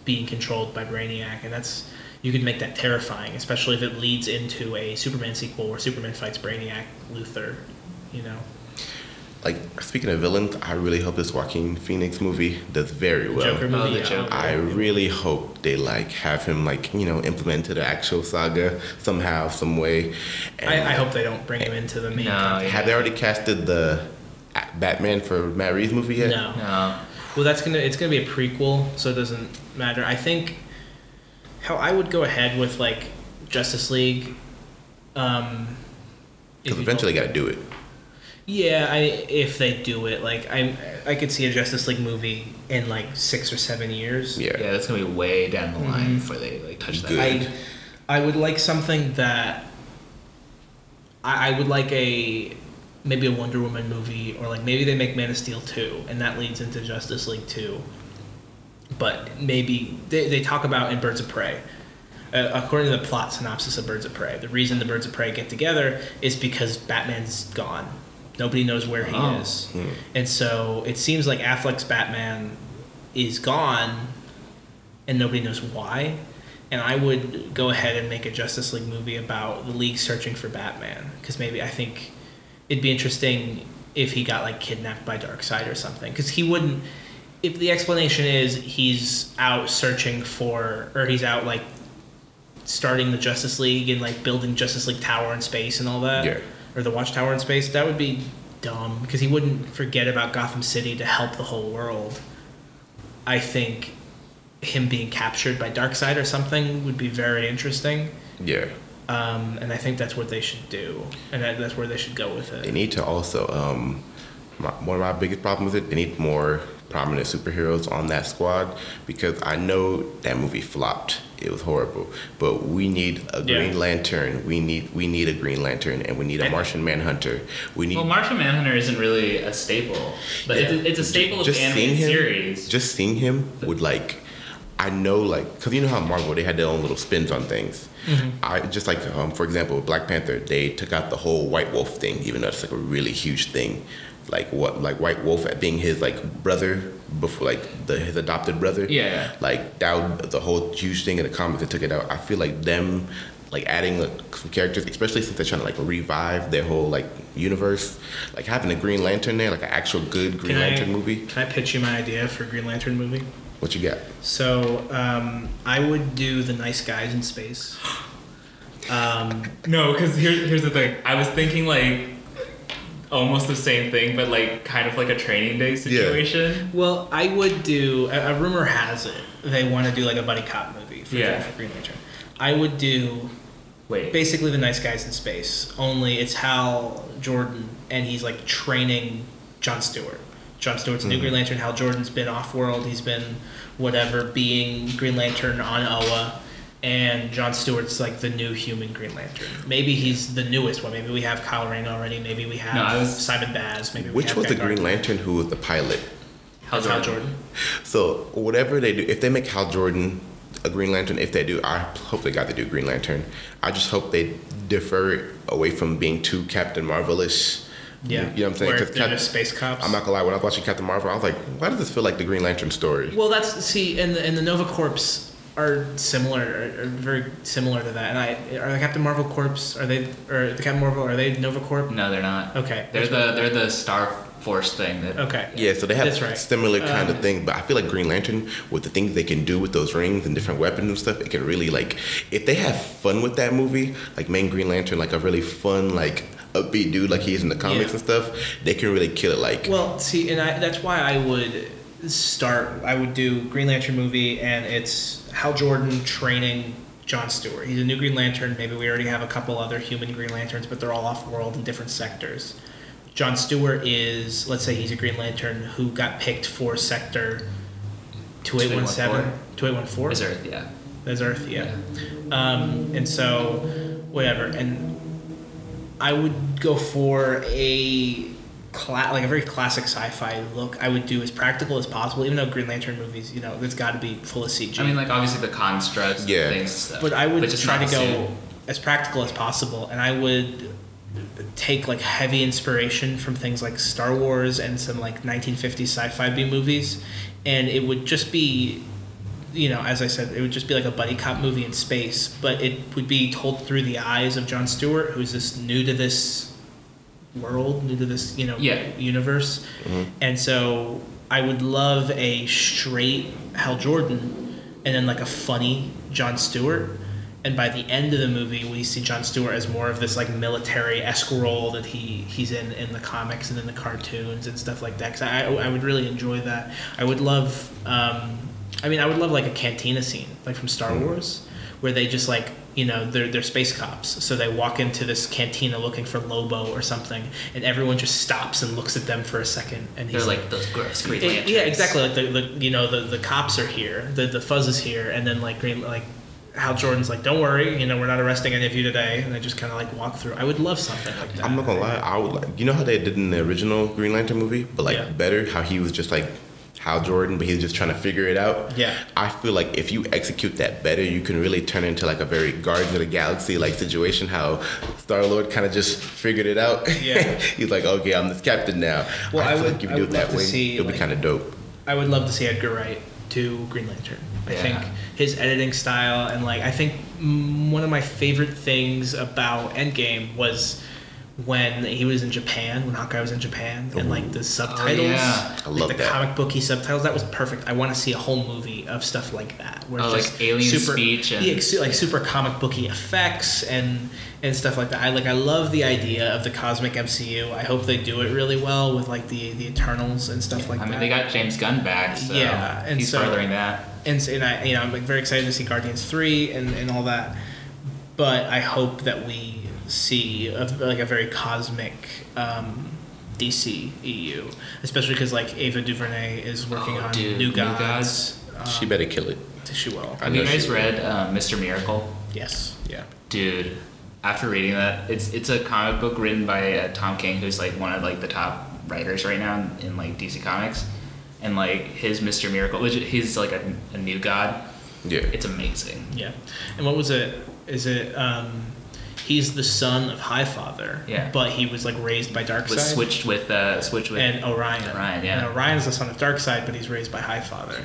being controlled by Brainiac, and that's you could make that terrifying, especially if it leads into a Superman sequel where Superman fights Brainiac, Luthor, you know. Like speaking of villains, I really hope this Joaquin Phoenix movie does very well. Joker movie. Oh, the yeah. Joker. I really hope they like have him like you know implement to the actual saga somehow, some way. And I, I hope they don't bring him into the main. No, yeah. Have they already casted the Batman for Matt Reeves movie yet? No. No. Well, that's gonna it's gonna be a prequel, so it doesn't matter. I think how I would go ahead with like Justice League. Um, Because you eventually, don't- got to do it. Yeah, I if they do it, like I I could see a Justice League movie in like six or seven years. Yeah. Yeah, that's gonna be way down the line Mhm. before they like touch that. I I would like something that I, I would like a maybe a Wonder Woman movie or like maybe they make Man of Steel two and that leads into Justice League two. But maybe they, they talk about in Birds of Prey. Uh, according to the plot synopsis of Birds of Prey, the reason the Birds of Prey get together is because Batman's gone. Nobody knows where he Oh. is. Hmm. And so it seems like Affleck's Batman is gone and nobody knows why. And I would go ahead and make a Justice League movie about the League searching for Batman because maybe I think it'd be interesting if he got like kidnapped by Darkseid or something because he wouldn't. If the explanation is he's out searching for, or he's out like starting the Justice League and like building Justice League Tower in space and all that, Yeah. Or the Watchtower in space, that would be dumb because he wouldn't forget about Gotham City to help the whole world. I think him being captured by Darkseid or something would be very interesting. Yeah. Um, and I think that's what they should do, and that, that's where they should go with it. They need to also um, my, one of my biggest problems with it. They need more prominent superheroes on that squad because I know that movie flopped. It was horrible, but we need a Yeah. Green Lantern. We need we need a Green Lantern, and we need a Martian Manhunter. We need Well, Martian Manhunter isn't really a staple, but it's, Yeah. a, it's a staple of just the seeing animated him. series. Just seeing him would like. I know, like, because you know how Marvel they had their own little spins on things. Mm-hmm. I just like, um, for example, Black Panther. They took out the whole White Wolf thing, even though it's like a really huge thing. Like what, like White Wolf at being his like brother before, like the his adopted brother. Yeah. Like that, the whole huge thing in the comics. They took it out. I feel like them, like adding like, some characters, especially since they're trying to like revive their whole like universe. Like having a Green Lantern there, like an actual good Green Can I- Lantern movie. Can I pitch you my idea for a Green Lantern movie? What you got? So um, I would do the nice guys in space. [laughs] Um, No, because here's here's the thing. I was thinking like almost the same thing, but like kind of like a training day situation. Yeah. well, I would do. A, a rumor has it they want to do like a buddy cop movie for, Yeah. for Green Lantern. I would do Wait. basically the nice guys in space. Only it's Hal Jordan, and he's like training John Stewart. John Stewart's a new mm-hmm. Green Lantern. Hal Jordan's been off world. He's been whatever being Green Lantern on Oa, and John Stewart's like the new human Green Lantern. Maybe he's the newest one. Maybe we have Kyle Rayner already. Maybe we have No, was- Simon Baz. Maybe we Which have was the Guy Green Lantern who was the pilot? Hal That's Hal Jordan. Jordan. So whatever they do, if they make Hal Jordan a Green Lantern, if they do, I hope they got to do Green Lantern. I just hope they defer away from being too Captain Marvelish. Yeah, you know what I'm saying? Where 'Cause they're Cap- just space cops. I'm not gonna lie. When I was watching Captain Marvel, I was like, why does this feel like the Green Lantern story? Well, that's see, and the, and the Nova Corps are similar, are, are very similar to that. And I are the Captain Marvel Corps are they or the Captain Marvel are they Nova Corp? No, they're not. Okay, They're that's the they're the Star Force thing that. Okay, Yeah, so they have That's right. similar kind Um, of thing, but I feel like Green Lantern with the things they can do with those rings and different weapons and stuff, it can really like if they have fun with that movie, like main Green Lantern, like a really fun, like upbeat dude like he is in the comics Yeah. and stuff, they can really kill it. Like Well, see, and I, that's why I would start. I would do Green Lantern movie, and it's Hal Jordan training John Stewart. He's a new Green Lantern. Maybe we already have a couple other human Green Lanterns, but they're all off world in different sectors. John Stewart is, let's say he's a Green Lantern who got picked for Sector 2817. 2814? Is Earth, yeah. There's Earth, yeah. Um, and so, whatever. And I would go for a cla- like a very classic sci-fi look. I would do as practical as possible, even though Green Lantern movies, you know, it's got to be full of CG. I mean, like obviously the constructs, and Yeah. things. Stuff, but I would just try to go suit. as practical as possible, and I would take like heavy inspiration from things like Star Wars and some like 1950s sci-fi B movies, and it would just be, you know, as I said, it would just be like a buddy cop movie in space, but it would be told through the eyes of John Stewart, who's this new to this world, new to this you know Yeah. universe, and so I would love a straight Hal Jordan, and then like a funny John Stewart. And by the end of the movie, we see John Stewart as more of this like military esque role that he he's in in the comics and in the cartoons and stuff like that. Because I I would really enjoy that. I would love. Um, I mean, I would love like a cantina scene, like from Star mm. Wars, where they just like you know they're they're space cops, so they walk into this cantina looking for Lobo or something, and everyone just stops and looks at them for a second, and he's They're like those gross Green it- Lanterns. yeah, exactly. Like the, the you know the, the cops are here, the the fuzz is here, and then like green like Hal Jordan's like, don't worry, you know we're not arresting any of you today, and they just kind of like walk through. I would love something like that. I'm not gonna lie, I would like you know how they did in the original Green Lantern movie, but like Yeah. better how he was just like Jordan, but he's just trying to figure it out. Yeah. I feel like if you execute that better, you can really turn it into like a very Guardians of the Galaxy like situation. How Star Lord kind of just figured it out. Yeah. [laughs] he's like, okay, I'm this captain now. Well, I feel would- like if I you do it that love to way, see, it'll like- be kind of dope. I would love to see Edgar Wright do Green Lantern. I Yeah. think his editing style and like I think one of my favorite things about Endgame was when he was in Japan, when Hawkeye was in Japan, and like the oh, subtitles, yeah. I like love the that. comic booky subtitles. That was perfect. I want to see a whole movie of stuff like that, where Oh, it's like just alien super, speech and- yeah, like super comic booky effects and and stuff like that. I like I love the idea of the cosmic MCU. I hope they do it really well with like the the Eternals and stuff like that. I that. mean, they got James Gunn back, so Yeah, and he's so- furthering that. and, and I, you know, I'm like very excited to see Guardians three and, and all that. But I hope that we see a, like a very cosmic um, DC EU, especially because like Ava DuVernay is working Oh, on dude, New New Gods. Um, she better kill it. she will. I Have you guys read uh, Mr. Miracle? Yes. Yeah. Dude, after reading that, it's it's a comic book written by uh, Tom King, who's like one of like the top writers right now in, in like DC Comics, and like his Mr. Miracle, which he's like a, a new god. Yeah. It's amazing. Yeah. And what was it? Is it? Um, he's the son of Highfather. Yeah. But he was like raised by Darkseid. Was switched with uh, switched with and Orion. Orion, yeah. And Orion's the son of Darkseid, but he's raised by Highfather.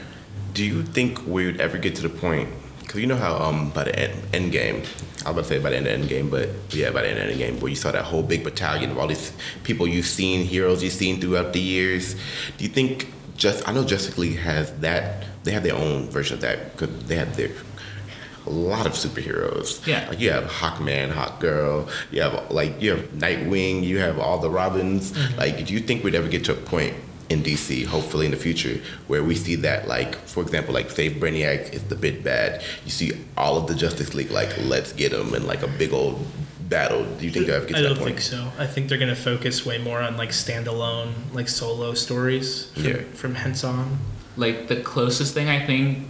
Do you think we would ever get to the point? Because you know how um by the end, end game, I was about to say by the end of end game, but yeah, by the end of end game, where you saw that whole big battalion of all these people you've seen, heroes you've seen throughout the years. Do you think just I know Justice League has that? They have their own version of that because they have their a lot of superheroes. Yeah. like you have Hawkman, Hawkgirl. You have like you have Nightwing. You have all the Robins. Mm-hmm. Like, do you think we'd ever get to a point in DC, hopefully in the future, where we see that, like, for example, like say Brainiac is the big bad. You see all of the Justice League like, let's get them and like a big old battle. Do you think they'll ever get I to don't that point? think so. I think they're going to focus way more on like standalone, like solo stories from, Yeah. from hence on. like the closest thing I think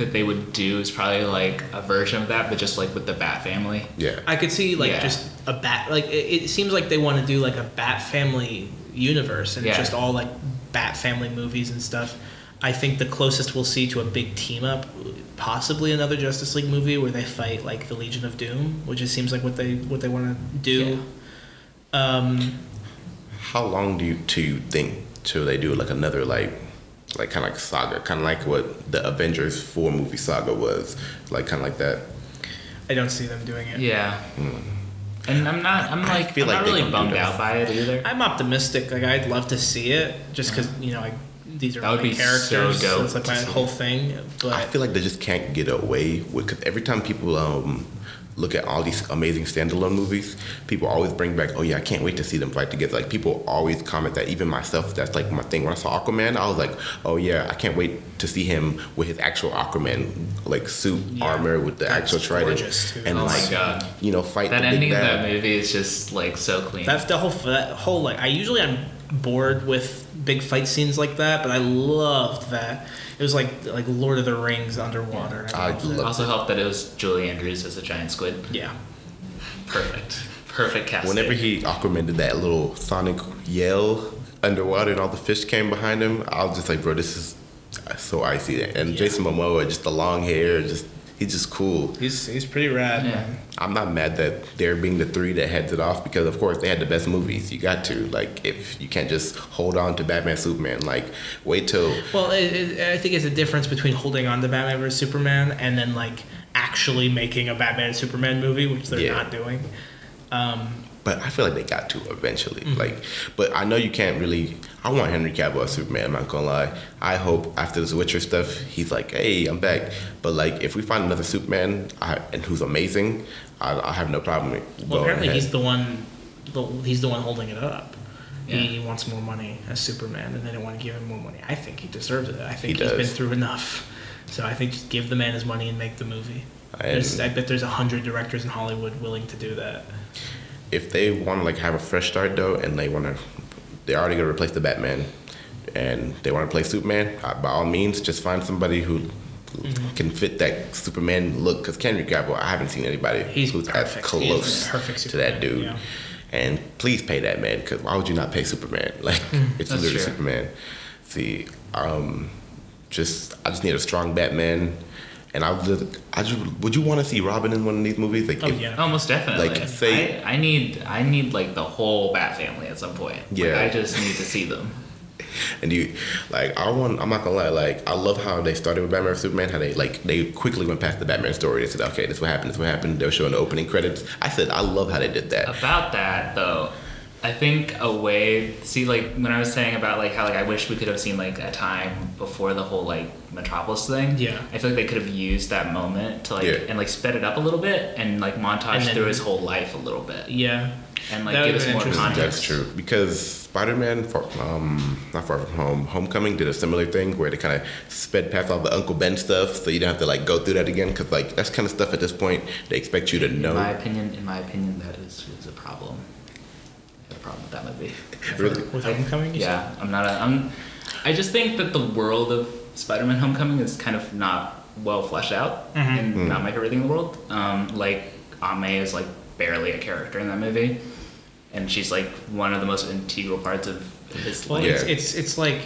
that they would do is probably like a version of that, but just like with the Bat family. Yeah. I could see like Yeah. just a bat. Like it, it seems like they want to do like a Bat Family universe, and Yeah. just all like Bat Family movies and stuff. I think the closest we'll see to a big team up, possibly another Justice League movie where they fight like the Legion of Doom, which it seems like what they what they want to do. Um, How long do you do you think till they do like another like like kind of like saga, kind of like what the Avengers four movie saga was, like kind of like that. I don't see them doing it. Yeah. And I'm not. I'm I like. feel I'm like not really bummed out by it either. I'm optimistic. Like I'd love to see it, just because you know, I, these are That would my be so characters. dope it's like to my whole thing. But I feel like they just can't get away with because every time people um look at all these amazing standalone movies, people always bring back, oh yeah, I can't wait to see them fight together. Like people always comment that. Even myself, that's like my thing. When I saw Aquaman, I was like, oh yeah, I can't wait to see him with his actual Aquaman like suit Yeah. armor with the That's actual trident and Oh my like God. you know fight That the ending of that movie is just like so clean. That's the whole that whole like I usually I'm bored with big fight scenes like that, but I loved that. It was like like Lord of the Rings underwater. I loved love- also helped that it was Julie Andrews as a giant squid. yeah. Perfect. Perfect casting. Whenever he Aquaman did that little sonic yell underwater and all the fish came behind him, I was just like, bro, this is so icy. And Yeah. Jason Momoa, just the long hair, just he's just cool. He's he's pretty rad, Yeah. man. I'm not mad that they're being the three that heads it off because of course they had the best movies. You got to like if you can't just hold on to Batman Superman, like wait till Well, it, it, I think it's a difference between holding on to Batman vs Superman and then like actually making a Batman Superman movie, which they're Yeah. not doing. Um, But I feel like they got to eventually. Mm-hmm. Like, but I know you can't really. I want Henry Cavill as Superman. I'm not gonna lie. I hope after this Witcher stuff, he's like, "Hey, I'm back." But like, if we find another Superman I, and who's amazing, I, I have no problem. with well, apparently ahead. he's the one. The, he's the one holding it up. He wants more money as Superman, and they don't want to give him more money. I think he deserves it. I think He has been through enough. So I think just give the man his money and make the movie. I bet there's a hundred directors in Hollywood willing to do that. If they want to like have a fresh start though, and they want to, they're already gonna replace the Batman, and they want to play Superman. By all means, just find somebody who. Mm-hmm. Can fit that Superman look because Henry Cavill. I haven't seen anybody He's who's perfect. as close perfect to that dude. yeah. And please pay that man because why would you not pay Superman? [laughs] Like it's literally true. Superman. See, um, just I just need a strong Batman, and I would just, I just would you want to see Robin in one of these movies? Like Oh if- yeah. Oh, Almost definitely. Like, say- I, I need I need like the whole Bat family at some point. Like, Yeah. I just need to see them. [laughs] And you like I want I'm not gonna lie, like I love how they started with Batman vs Superman, how they like they quickly went past the Batman story. They said, Okay, this is what happened, this is what happened. They were showing the opening credits. I said I love how they did that. About that though, I think a way see like when I was saying about like how like I wish we could have seen like a time before the whole like Metropolis thing. Yeah. I feel like they could have used that moment to like Yeah. and like sped it up a little bit and like montage And then- through his whole life a little bit Yeah. and like That give us more context. That's true. Because Spider Man um not far from home, Homecoming did a similar thing where they kinda sped past all the Uncle Ben stuff so you don't have to like go through that again because like that's kind of stuff at this point they expect you to know. In my opinion, in my opinion, that is, is a problem. I have a problem with that movie. [laughs] Really? With Homecoming, you Yeah, I'm not. A, I'm. I just think that the world of Spider-Man: Homecoming is kind of not well fleshed out, Mhm. and not my favorite thing in the world. Um, like Ame is like barely a character in that movie, and she's like one of the most integral parts of his Well, life. it's, Yeah. it's it's like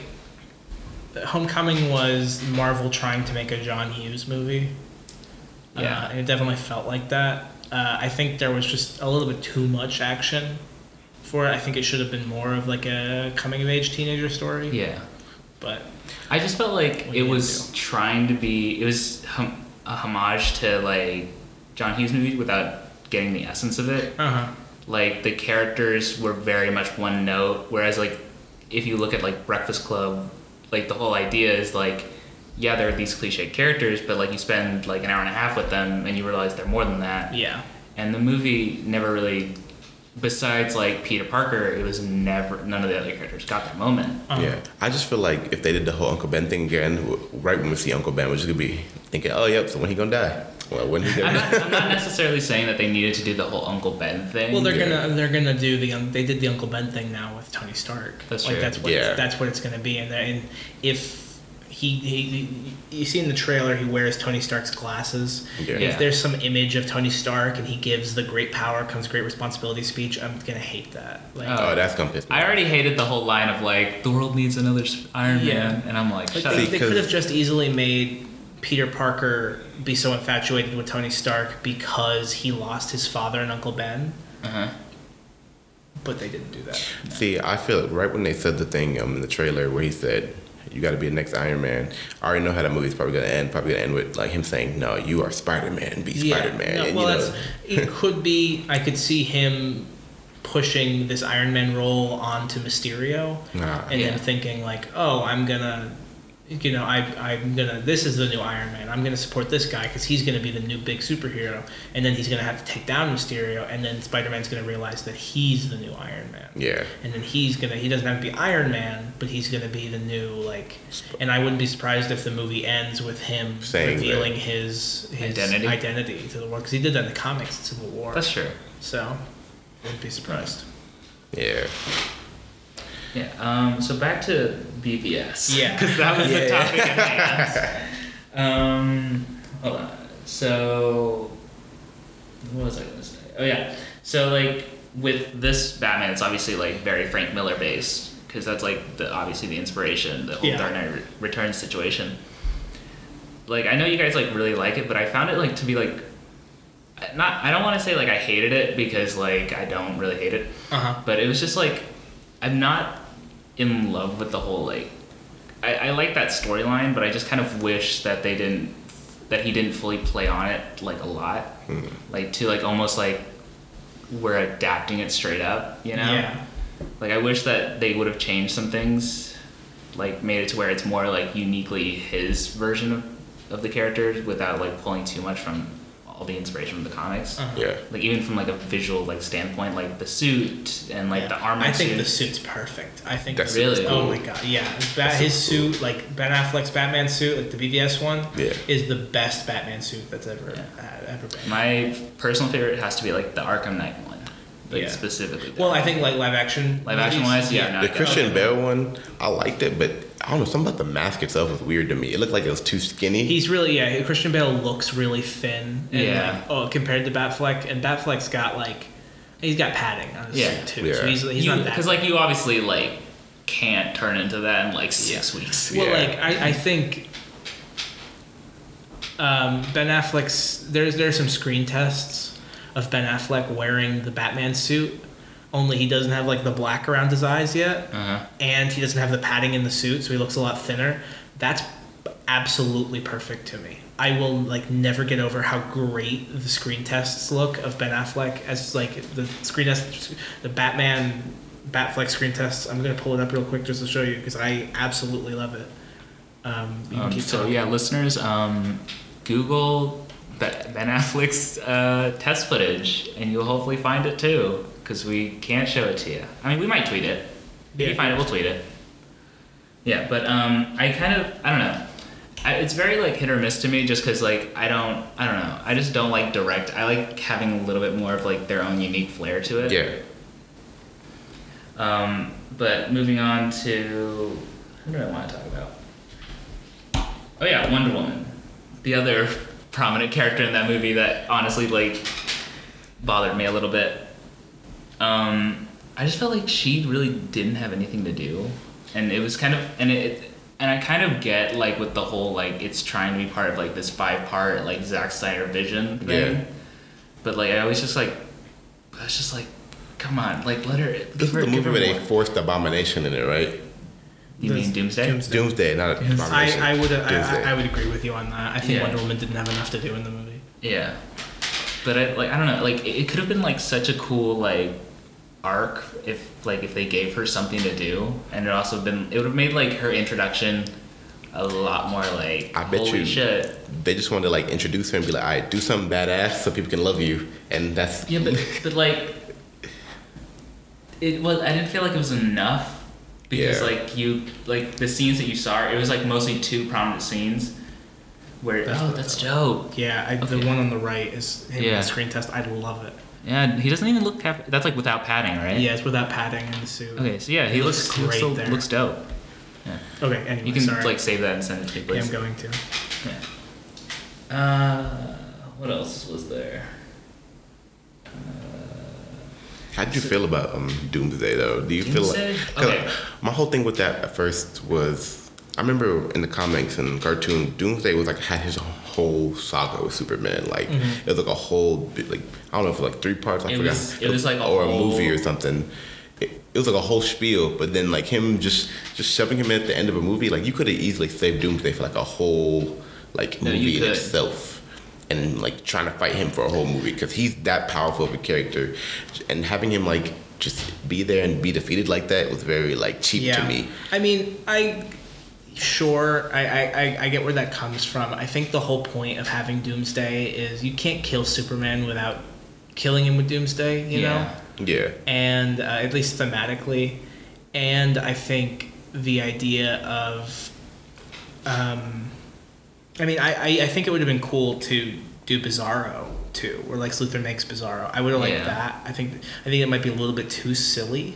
Homecoming was Marvel trying to make a John Hughes movie. Yeah. uh, and it definitely felt like that. Uh, I think there was just a little bit too much action for it. I think it should have been more of like a coming of age teenager story. yeah. But I just felt like it was trying to be. It was hum, a homage to like John Hughes movies without getting the essence of it. uh huh. like the characters were very much one note whereas like if you look at like breakfast club like the whole idea is like yeah there are these cliche characters but like you spend like an hour and a half with them and you realize they're more than that Yeah. and the movie never really besides like peter parker it was never none of the other characters got their moment Uh-huh. Yeah, I just feel like if they did the whole Uncle Ben thing again, right when we see Uncle Ben, we're just gonna be thinking, "Oh, yep, so when he gonna die? Well, when he I'm, gonna?" not, I'm not necessarily saying that they needed to do the whole uncle ben thing Well, they're Yeah. gonna they're gonna do the un- they did the Uncle Ben thing now with Tony Stark. That's like true. that's what Yeah. that's what it's gonna be. And, and if he, he he you see in the trailer he wears Tony Stark's glasses. Yeah. Yeah. If there's some image of Tony Stark and he gives the great power comes great responsibility speech, I'm gonna hate that. Like, Oh. oh, that's gonna piss me. I off. already hated the whole line of like the world needs another Iron Yeah. Man, and I'm like, Like shut they, up. they 'cause- could have just easily made Peter Parker be so infatuated with Tony Stark because he lost his father and Uncle Ben, Uh-huh. but they didn't do that. See, I feel like right when they said the thing um, in the trailer where he said, "You got to be the next Iron Man," I already know how that movie's probably gonna end. Probably gonna end with like him saying, "No, you are Spider Man. Be Spider Man." no, and well, you know, that's, it [laughs] could be. I could see him pushing this Iron Man role onto Mysterio, Nah. and Yeah. then thinking like, "Oh, I'm gonna you know, I, I'm gonna. This is the new Iron Man. I'm gonna support this guy because he's gonna be the new big superhero, and then he's gonna have to take down Mysterio, and then Spider Man's gonna realize that he's the new Iron Man. Yeah. And then he's gonna. He doesn't have to be Iron Man, but he's gonna be the new like. And I wouldn't be surprised if the movie ends with him Saying revealing that. his his Identity? identity to the world because he did that in the comics in Civil War. That's true. so, wouldn't be surprised. Yeah. Yeah. Um, so back to BVS. Yeah. [laughs] Because that was the Yeah. topic at hand. Um, hold on. So, what was I going to say? Oh yeah. So like with this Batman, it's obviously like very Frank Miller based because that's like the obviously the inspiration, the whole Yeah. Dark Knight Returns situation. Like I know you guys like really like it, but I found it like to be like not. I don't want to say like I hated it because like I don't really hate it Uh huh. but it was just like I'm not in love with the whole like I, I like that storyline, but I just kind of wish that they didn't that he didn't fully play on it like a lot, hmm. like to like almost like we're adapting it straight up, you know? Yeah. Like I wish that they would have changed some things, like made it to where it's more like uniquely his version of, of the characters without like pulling too much from all the inspiration from the comics Uh-huh. Yeah. like even from like a visual like standpoint, like the suit and like the armor I think suit. the suit's perfect. I think That's the suit's- Really? Oh my god, yeah. Bat, his suit, like Ben Affleck's Batman suit, like the BVS one, Yeah. is the best Batman suit that's ever Yeah. uh, ever been. My personal favorite has to be like the Arkham Knight one, like Yeah. specifically. Well, I think like live action. live action movies, wise, yeah, no, The yeah. Christian Bale one, I liked it, but I don't know, something about the mask itself was weird to me. It looked like it was too skinny. He's really yeah. Christian Bale looks really thin. And, Yeah. Like, oh, compared to Batfleck, and Batfleck's got like, he's got padding on his Yeah. suit too. So Yeah. he's he's not that. because like you obviously like can't turn into that in like six weeks. Well, Yeah. like I, I think um, Ben Affleck's there's there's some screen tests of Ben Affleck wearing the Batman suit, only he doesn't have like the black around his eyes yet, Uh-huh. and he doesn't have the padding in the suit, so he looks a lot thinner. That's absolutely perfect to me. I will like never get over how great the screen tests look of Ben Affleck as like the screen tests, the Batman Batfleck screen tests. I'm gonna pull it up real quick just to show you because I absolutely love it. Um, Um, so talking. yeah, listeners, um, Google Ben Affleck's uh, test footage, and you'll hopefully find it too, because we can't show it to you. I mean, we might tweet it. If Yeah. you find it, we'll tweet it. Yeah, but um, I kind of I don't know. I, it's very like hit or miss to me, just because like I don't I don't know. I just don't like direct. I like having a little bit more of like their own unique flair to it. yeah. Um, but moving on to who do I want to talk about? Oh yeah, Wonder Woman, the other [laughs] prominent character in that movie that honestly like bothered me a little bit. Um, I just felt like she really didn't have anything to do, and it was kind of and it. And I kind of get like with the whole like it's trying to be part of like this five part like Zack Snyder vision thing, Yeah. but like I was just like, I was just like, come on, like let her. This give is the movie her where they forced Abomination in it, right? You mean Doomsday? Doomsday. Doomsday, not Abomination. I, I would I, Doomsday. I, I would agree with you on that. I think Yeah. Wonder Woman didn't have enough to do in the movie. Yeah, but I like I don't know. Like it, it could have been like such a cool like arc if like if they gave her something to do, and it also been it would have made like her introduction a lot more like I bet holy you- shit. they just wanted to like introduce her and be like, all right, do something badass so people can love you. And that's Yeah, but [laughs] but like it was. I didn't feel like it was enough because Yeah. like you like the scenes that you saw. It was like mostly two prominent scenes where That's oh what- that's dope. Yeah, I, Okay. the one on the right is him in Yeah. the screen test. I love it. Yeah, he doesn't even look. Cap- that's like without padding, right? Yeah, it's without padding in the suit. Okay, so yeah, he It looks, looks he looks, great so- there. looks dope. Okay, anyway, You can sorry. like save that and send it to me, yeah. I'm going to. Yeah. Uh, what else was there? How did you feel about um, Doomsday though? Do you feel Doomsday? like 'cause Okay. my whole thing with that at first was I remember in the comics and cartoon Doomsday was like had his whole saga with Superman. Like it was like a whole bit, like I don't know if it was like three parts. I Mm-hmm. It forgot. was- it was like a or a movie or something. It, it was like a whole spiel, but then like him just just shoving him in at the end of a movie, like you could have easily saved Doomsday for like a whole like No, movie in itself and like trying to fight him for a whole movie because he's that powerful of a character, and having him like just be there and be defeated like that was very like cheap Yeah. to me. I mean, I sure, I, I, I- get where that comes from. I think the whole point of having Doomsday is you can't kill Superman without killing him with Doomsday, you know? Yeah. Yeah. and uh, at least thematically, and I think the idea of, um, I mean, I, I, I think it would have been cool to do Bizarro too, where Lex Luthor makes Bizarro. I would have liked Yeah. that. I think I think it might be a little bit too silly.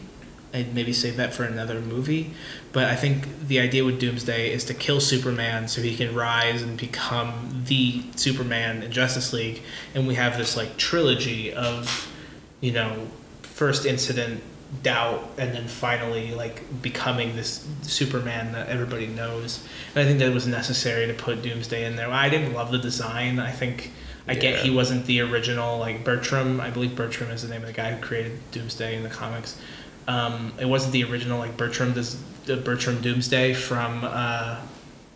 I'd maybe save that for another movie. But I think the idea with Doomsday is to kill Superman so he can rise and become the Superman in Justice League. And we have this like trilogy of, you know, first incident, doubt, and then finally like becoming this Superman that everybody knows. And I think that was necessary to put Doomsday in there. I didn't love the design. I think I get he wasn't the original like Bertram. I believe Bertram is the name of the guy who created Doomsday in the comics. Um, it wasn't the original like Bertram this the Bertram Doomsday from uh,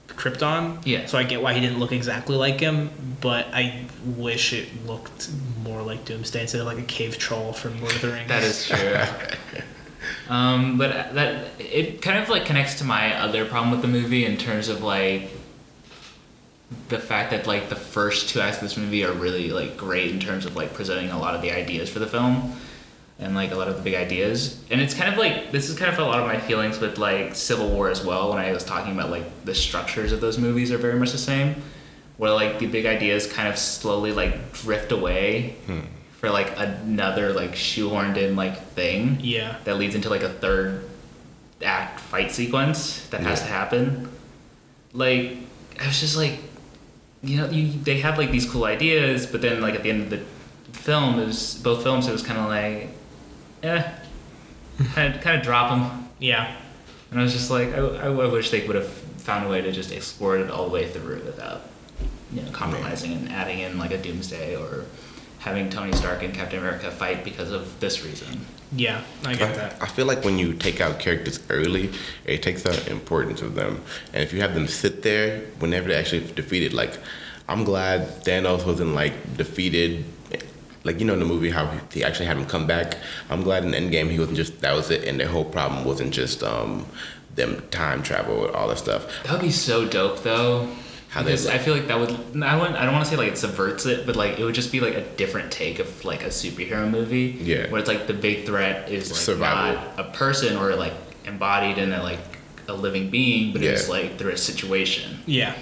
Krypton. Yeah. So I get why he didn't look exactly like him, but I wish it looked more like Doomsday instead of like a cave troll from Lord of the Rings. That is true. [laughs] um, but that it kind of like connects to my other problem with the movie in terms of like the fact that like the first two acts of this movie are really like great in terms of like presenting a lot of the ideas for the film and like a lot of the big ideas and it's kind of like this is kind of a lot of my feelings with like civil war as well when i was talking about like the structures of those movies are very much the same where like the big ideas kind of slowly like drift away hmm. for like another like shoehorned in like thing Yeah. that leads into like a third act fight sequence that has to happen. Like I was just like, you know, you, they had like these cool ideas, but then like at the end of the film, it was both films. It was kind of like, eh, kind of kind of drop them. Yeah. And I was just like, I, I, I wish they would have found a way to just explore it all the way through without, you know, compromising and adding in like a Doomsday or having Tony Stark and Captain America fight because of this reason. Yeah. I get that. I feel like when you take out characters early, it takes out importance of them. And if you have them sit there whenever they're actually defeated, like I'm glad Thanos wasn't like defeated. Like you know in the movie how he actually had him come back. I'm glad in the Endgame he wasn't just that was it, and the whole problem wasn't just um them time travel and all that stuff. That would be so dope, though. How they because look. I feel like that would. I wouldn't. I don't want to say like it subverts it, but like it would just be like a different take of like a superhero movie. Yeah. Where it's like the big threat is like Survival. not a person or like embodied in a like a living being, but it's like through a situation. Yeah.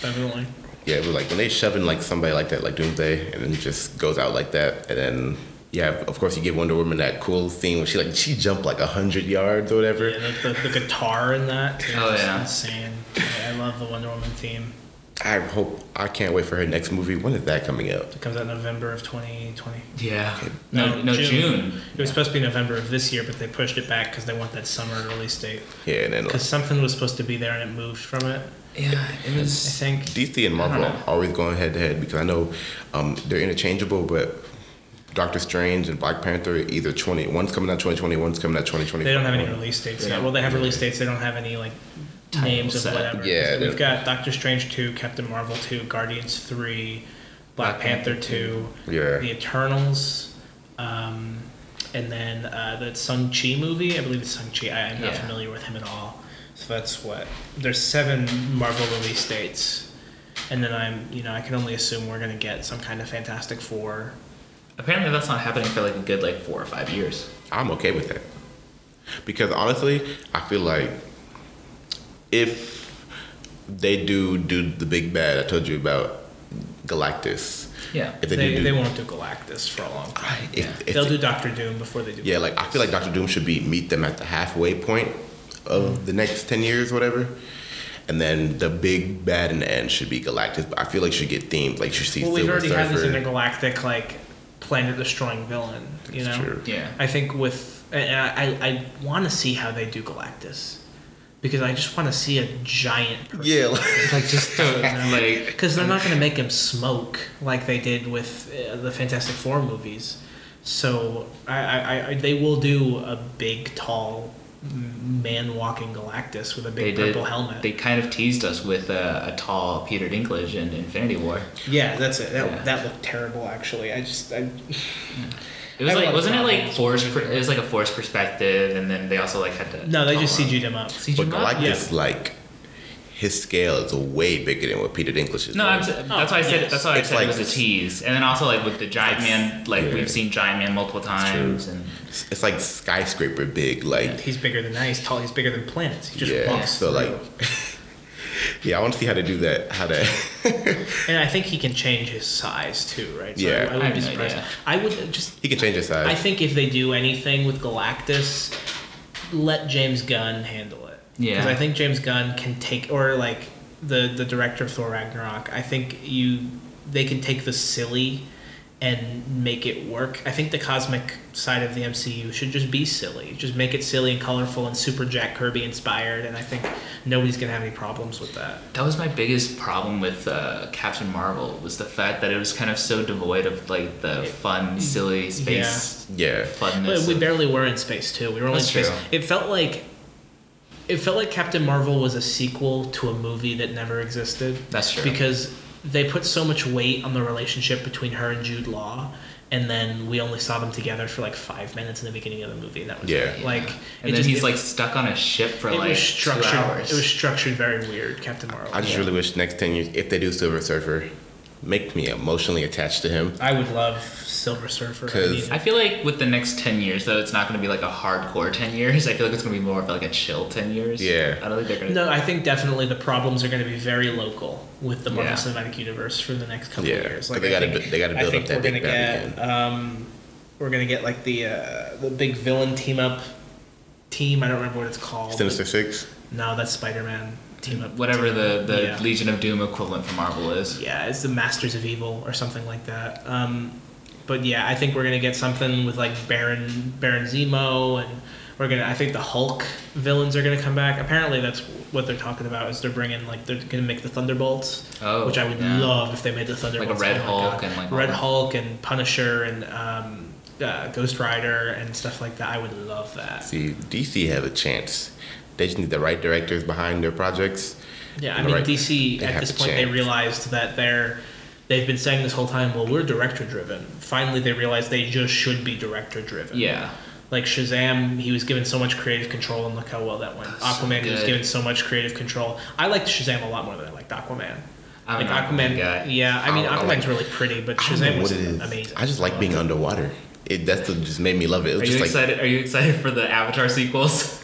Definitely. Yeah, it was like when they shove in like somebody like that, like Doomsday, and then just goes out like that, and then yeah, of course you give Wonder Woman that cool scene where she like she jumped like a hundred yards or whatever. Yeah, the, the, the guitar in that. Too, Oh, yeah. Insane. Yeah, I love the Wonder Woman theme. I hope I can't wait for her next movie. When is that coming out? It comes out November of 2020. Yeah. No, no, June. It was supposed to be November of this year, but they pushed it back because they want that summer release date. Yeah, and then like, Because something was supposed to be there and it moved from it. Yeah, it was. I think. DC and Marvel always going head to head because I know um, they're interchangeable, but Doctor Strange and Black Panther either twenty one's coming out twenty twenty, one's coming out twenty twenty. They don't have any release dates They yet. Well, they have release dates. They don't have any like Title names of whatever. Yeah, So we've got Doctor Strange two, Captain Marvel two, Guardians three, Black, Black Panther, Panther two, Yeah. The Eternals, um, and then uh, the Sung Chi movie. I believe it's Sung Chi. I, I'm not Yeah. familiar with him at all. So that's what there's seven Marvel release dates, and then I'm you know I can only assume we're gonna get some kind of Fantastic Four. Apparently, that's not happening for like a good like four or five years. I'm okay with that. Because honestly, I feel like if they do do the big bad I told you about Galactus, Yeah. if they, They, do, do they won't do Galactus for a long time. if, if They'll do Doctor Doom before they do. yeah, like I feel like Doctor Doom should be meet them at the halfway point of the next ten years, whatever. And then the big bad in the end should be Galactus, but I feel like you should get themes like you should see Well, we've Silver already had this Surfer. intergalactic like planet destroying villain. You That's know. true. Yeah. I think with and I I, I want to see how they do Galactus because I just want to see a giant. Person. Yeah, like, [laughs] Like just to, like Because they're not going to make him smoke like they did with uh, the Fantastic Four movies. So I, I, I they will do a big, tall, man walking Galactus with a they big did. purple helmet. They kind of teased us with a, a tall Peter Dinklage in Infinity War. yeah, that's it. That, Yeah. that looked terrible. Actually, I just I, It was I like wasn't it like problems. forced? Per, it was like a forced perspective, and then they also like had to. no, they just. CG'd him up. CG'd but him up? Galactus like his scale is way bigger than what Peter Dinklage is. No, doing. I'm, that's why I said yes. that's why I It's said like- it was a tease, and then also like with the Giant Man, like yeah. we've seen Giant Man multiple times, and it's like skyscraper big, like He's bigger than that. He's tall. He's bigger than planets. He just yeah. walks. So like, [laughs] yeah, I want to see how to do that. How to [laughs] and I think he can change his size too, right? So Yeah. I, I I wouldn't be have no surprised. idea. I would just. he can change his size. I think if they do anything with Galactus, let James Gunn handle it. Yeah. Because I think James Gunn can take, or like the the director of Thor Ragnarok. I think you they can take the silly and make it work. I think the cosmic side of the MCU should just be silly. Just make it silly and colorful and super Jack Kirby inspired. And I think nobody's gonna have any problems with that. that was my biggest problem with uh, Captain Marvel was the fact that it was kind of so devoid of like the fun, silly space yeah. funness. But we barely were in space too. We were only in space. true. It felt like it felt like Captain Marvel was a sequel to a movie that never existed. That's true. Because they put so much weight on the relationship between her and Jude Law, and then we only saw them together for like five minutes in the beginning of the movie, and that was Yeah. it. like. and then just- he's it- like stuck on a ship for it like was two hours. It was structured very weird, Captain Marvel. I just really wish next ten years, if they do Silver Surfer, make me emotionally attached to him. I would love Silver Surfer. I 'Cause- mean, I feel like with the next ten years, though, it's not going to be like a hardcore ten years. [laughs] I feel like it's going to be more of like a chill ten years. Yeah. I don't think they're going to. No, I think definitely the problems are going to be very local with the Marvel Yeah. Cinematic Universe for the next couple Yeah, of years. but they gotta think- bu- they gotta I build think up that we're big gonna get, um, we're gonna get like the uh, the big villain team up team. I don't remember what it's called. Sinister Six. No, that's Spider Man team up. Whatever team the, the yeah. Legion of Doom equivalent for Marvel is. yeah, it's the Masters of Evil or something like that. Um, but yeah, I think we're gonna get something with like Baron Baron Zemo and. We're gonna. I think the Hulk villains are gonna come back. Apparently, that's what they're talking about. Is they're bringing like they're gonna make the Thunderbolts. Oh, which I would yeah. love if they made the Thunderbolts. Red Oh my Hulk and, like, Red. Hulk and Punisher and um, uh, Ghost Rider and stuff like that. I would love that. See, DC have a chance. They just need the right directors behind their projects. Yeah, I mean right- DC at this a point they realized that they're they've been saying this whole time. Well, we're director driven. Finally, they realized they just should be director driven. Yeah. Like Shazam, he was given so much creative control, and look how well that went. so Aquaman, he was given so much creative control. I liked Shazam a lot more than I liked Aquaman. I'm like an Aquaman guy. Yeah, I mean I don't- Aquaman's like- really pretty, but I don't know Shazam was amazing. I just like being underwater. It that's what just made me love it. It was Are you just like excited? Are you excited for the Avatar sequels? [laughs]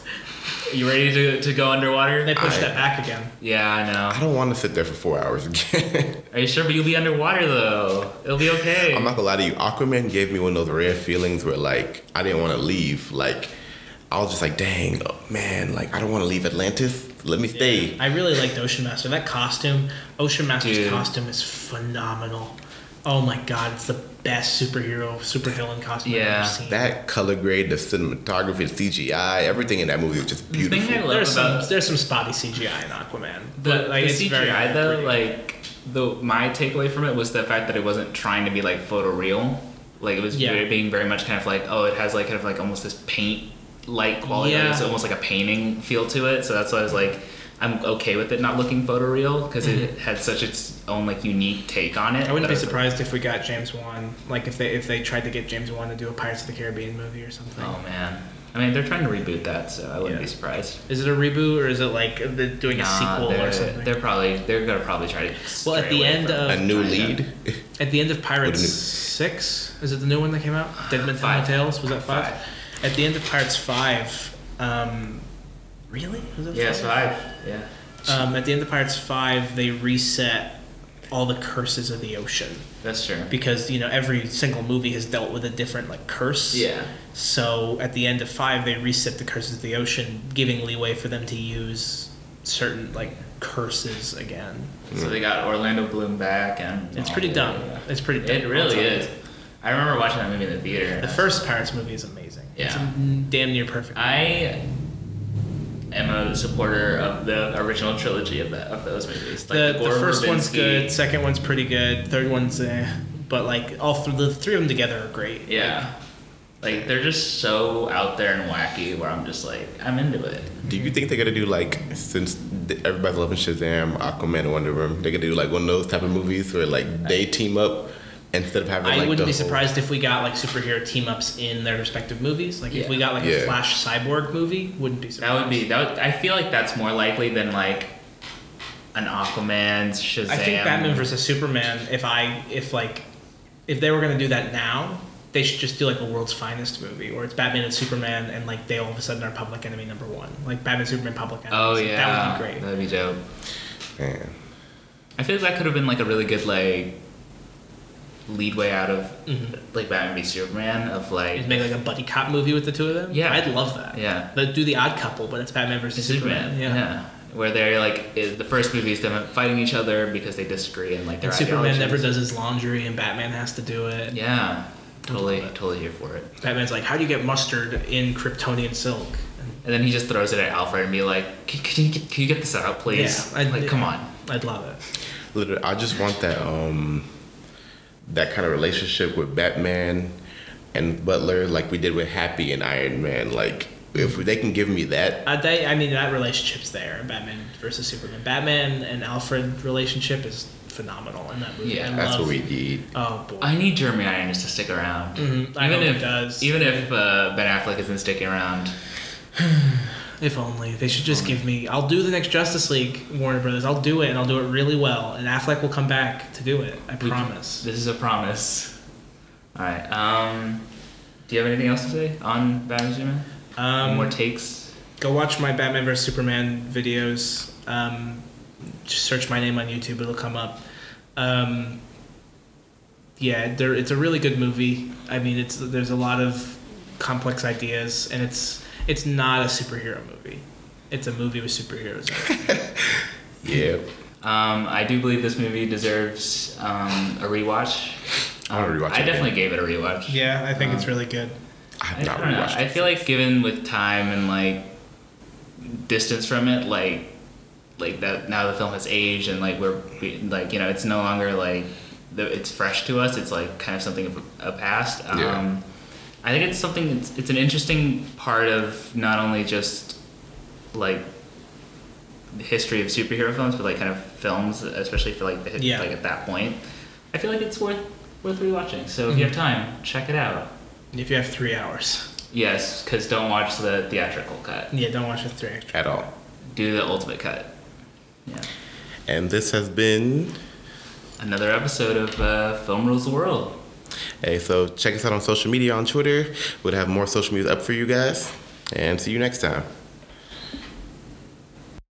you ready to, to go underwater? They pushed I- that back again. yeah, I know. I don't want to sit there for four hours again. [laughs] Are you sure? But you'll be underwater though. It'll be okay. I'm not gonna lie to you. Aquaman gave me one of those rare feelings where like I didn't want to leave. Like I was just like, dang, oh, man, like I don't want to leave Atlantis. Let me stay. I really liked Ocean Master. That costume, Ocean Master's Dude. costume is phenomenal. Oh my god, it's the best superhero, supervillain costume I've ever seen. That color grade, the cinematography, the CGI, everything in that movie was just The thing beautiful. I love there's about some there's some spotty CGI in Aquaman, the, but like the it's CGI very though, pretty. like the my takeaway from it was the fact that it wasn't trying to be like photoreal. Like it was Yeah. very, being very much kind of like oh, it has like kind of like almost this paint like quality. Like, Yeah. it's almost like a painting feel to it. So that's why I was like. I'm okay with it not looking photoreal because it had such its own like unique take on it. Mm-hmm. I wouldn't be was like, surprised if we got James Wan, like if they if they tried to get James Wan to do a Pirates of the Caribbean movie or something. Oh man, I mean they're trying to reboot that, so I wouldn't Yeah. be surprised. Is it a reboot or is it like they're doing a sequel or something? They're probably they're gonna probably try to. Well, at the end of- A new lead. At the end of Pirates new- Six, is it the new one that came out? Dead Men Tell No Tales? Was that five? Five. At the end of Pirates Five, um, really? Yes, five. Yeah. Um, at the end of Pirates Five, they reset all the curses of the ocean That's true. because you know every single movie has dealt with a different like curse. Yeah. So at the end of five, they reset the curses of the ocean, giving leeway for them to use certain like curses again. So they got Orlando Bloom back, and It's pretty dumb. It's pretty dumb. It really is. I remember watching that movie in the theater. The first Pirates movie is amazing. It's Yeah. damn near perfect. I am a supporter of the original trilogy of that of those movies. Like the, the Gore first one's good, second one's pretty good, third one's eh. But like all th- the three of them together are great. Yeah. Like they're just so out there and wacky where I'm just like I'm into it. Do you think they're gonna do like since th- everybody's loving Shazam, Aquaman, and Wonder Woman, they're gonna do like one of those type of movies where like they team up instead of having I like wouldn't the be whole- surprised if we got like superhero team ups in their respective movies. Like if we got like a Flash Cyborg movie, wouldn't be surprised. That would be that. Would, I feel like that's more likely than like an Aquaman, Shazam. I think Batman versus Superman. If I if like if they were gonna do that now, they should just do like a world's finest movie where it's Batman and Superman and like they all of a sudden are public enemy number one. Like Batman Superman public enemy. Oh yeah, that would be great. That'd be dope. Man. I feel like that could have been like a really good like lead way out of Mhm. like Batman v Superman of like Just make like a buddy cop movie with the two of them. Yeah. I'd love that. yeah But do the Odd Couple, but it's Batman versus Superman. Superman. Yeah. Where they're like the first movie is them fighting each other because they disagree and like their And Superman never does his laundry, and Batman has to do it. Yeah, totally, totally here for it. Batman's like, "How do you get mustard in Kryptonian silk?" And And then he just throws it at Alfred and be like, "Can, can you get, can you get this out, please? Yeah, I'd, like, come on." I'd love it. Literally, I just want that um that kind of relationship with Batman and Butler, like we did with Happy and Iron Man. Like if they can give me that, Uh, they, I mean, that relationship's there. Batman versus Superman. Batman and Alfred relationship is phenomenal in that movie. Yeah, I that's love- what we need. Oh boy. I need Jeremy Irons to stick around. Mhm, I even hope if he does. even if uh, Ben Affleck isn't sticking around. [sighs] [sighs] [sighs] [laughs] If only they should just give me. I'll do the next Justice League, Warner Brothers. I'll do it, and I'll do it really well. And Affleck will come back to do it. I We- promise. This is a promise. All right. Um, do you have anything else to say on Batman Superman? Any more Um, takes? go watch my Batman vs Superman videos. Um, just search my name on YouTube; it'll come up. Um, yeah, there, it's a really good movie. I mean, it's there's a lot of complex ideas, and it's it's not a superhero movie. It's a movie with superheroes. in it. [laughs] Yeah, Um, I do believe this movie deserves um, a rewatch. I wanna rewatch I definitely again. gave it a rewatch. yeah, I think it's Um, really good. I I, have not I don't know. rewatched I feel like given with time and like distance from it, like like that now the film has aged and like we're we- like you know it's no longer like the, it's fresh to us. It's like kind of something of a past. Um, Yeah. I think it's something. It's, it's an interesting part of not only just like the history of superhero films, but like kind of films, especially for like the hit Yeah. like at that point. I feel like it's worth worth rewatching. So if you have time, check it out. If you have three hours, Yes, because don't watch the theatrical cut. yeah, don't watch the three extra. at all. Do the ultimate cut. Yeah. And this has been. Another episode of uh, Film Rules the World. Hey, so check us out on social media on Twitter. We'll have more social media up for you guys. And see you next time.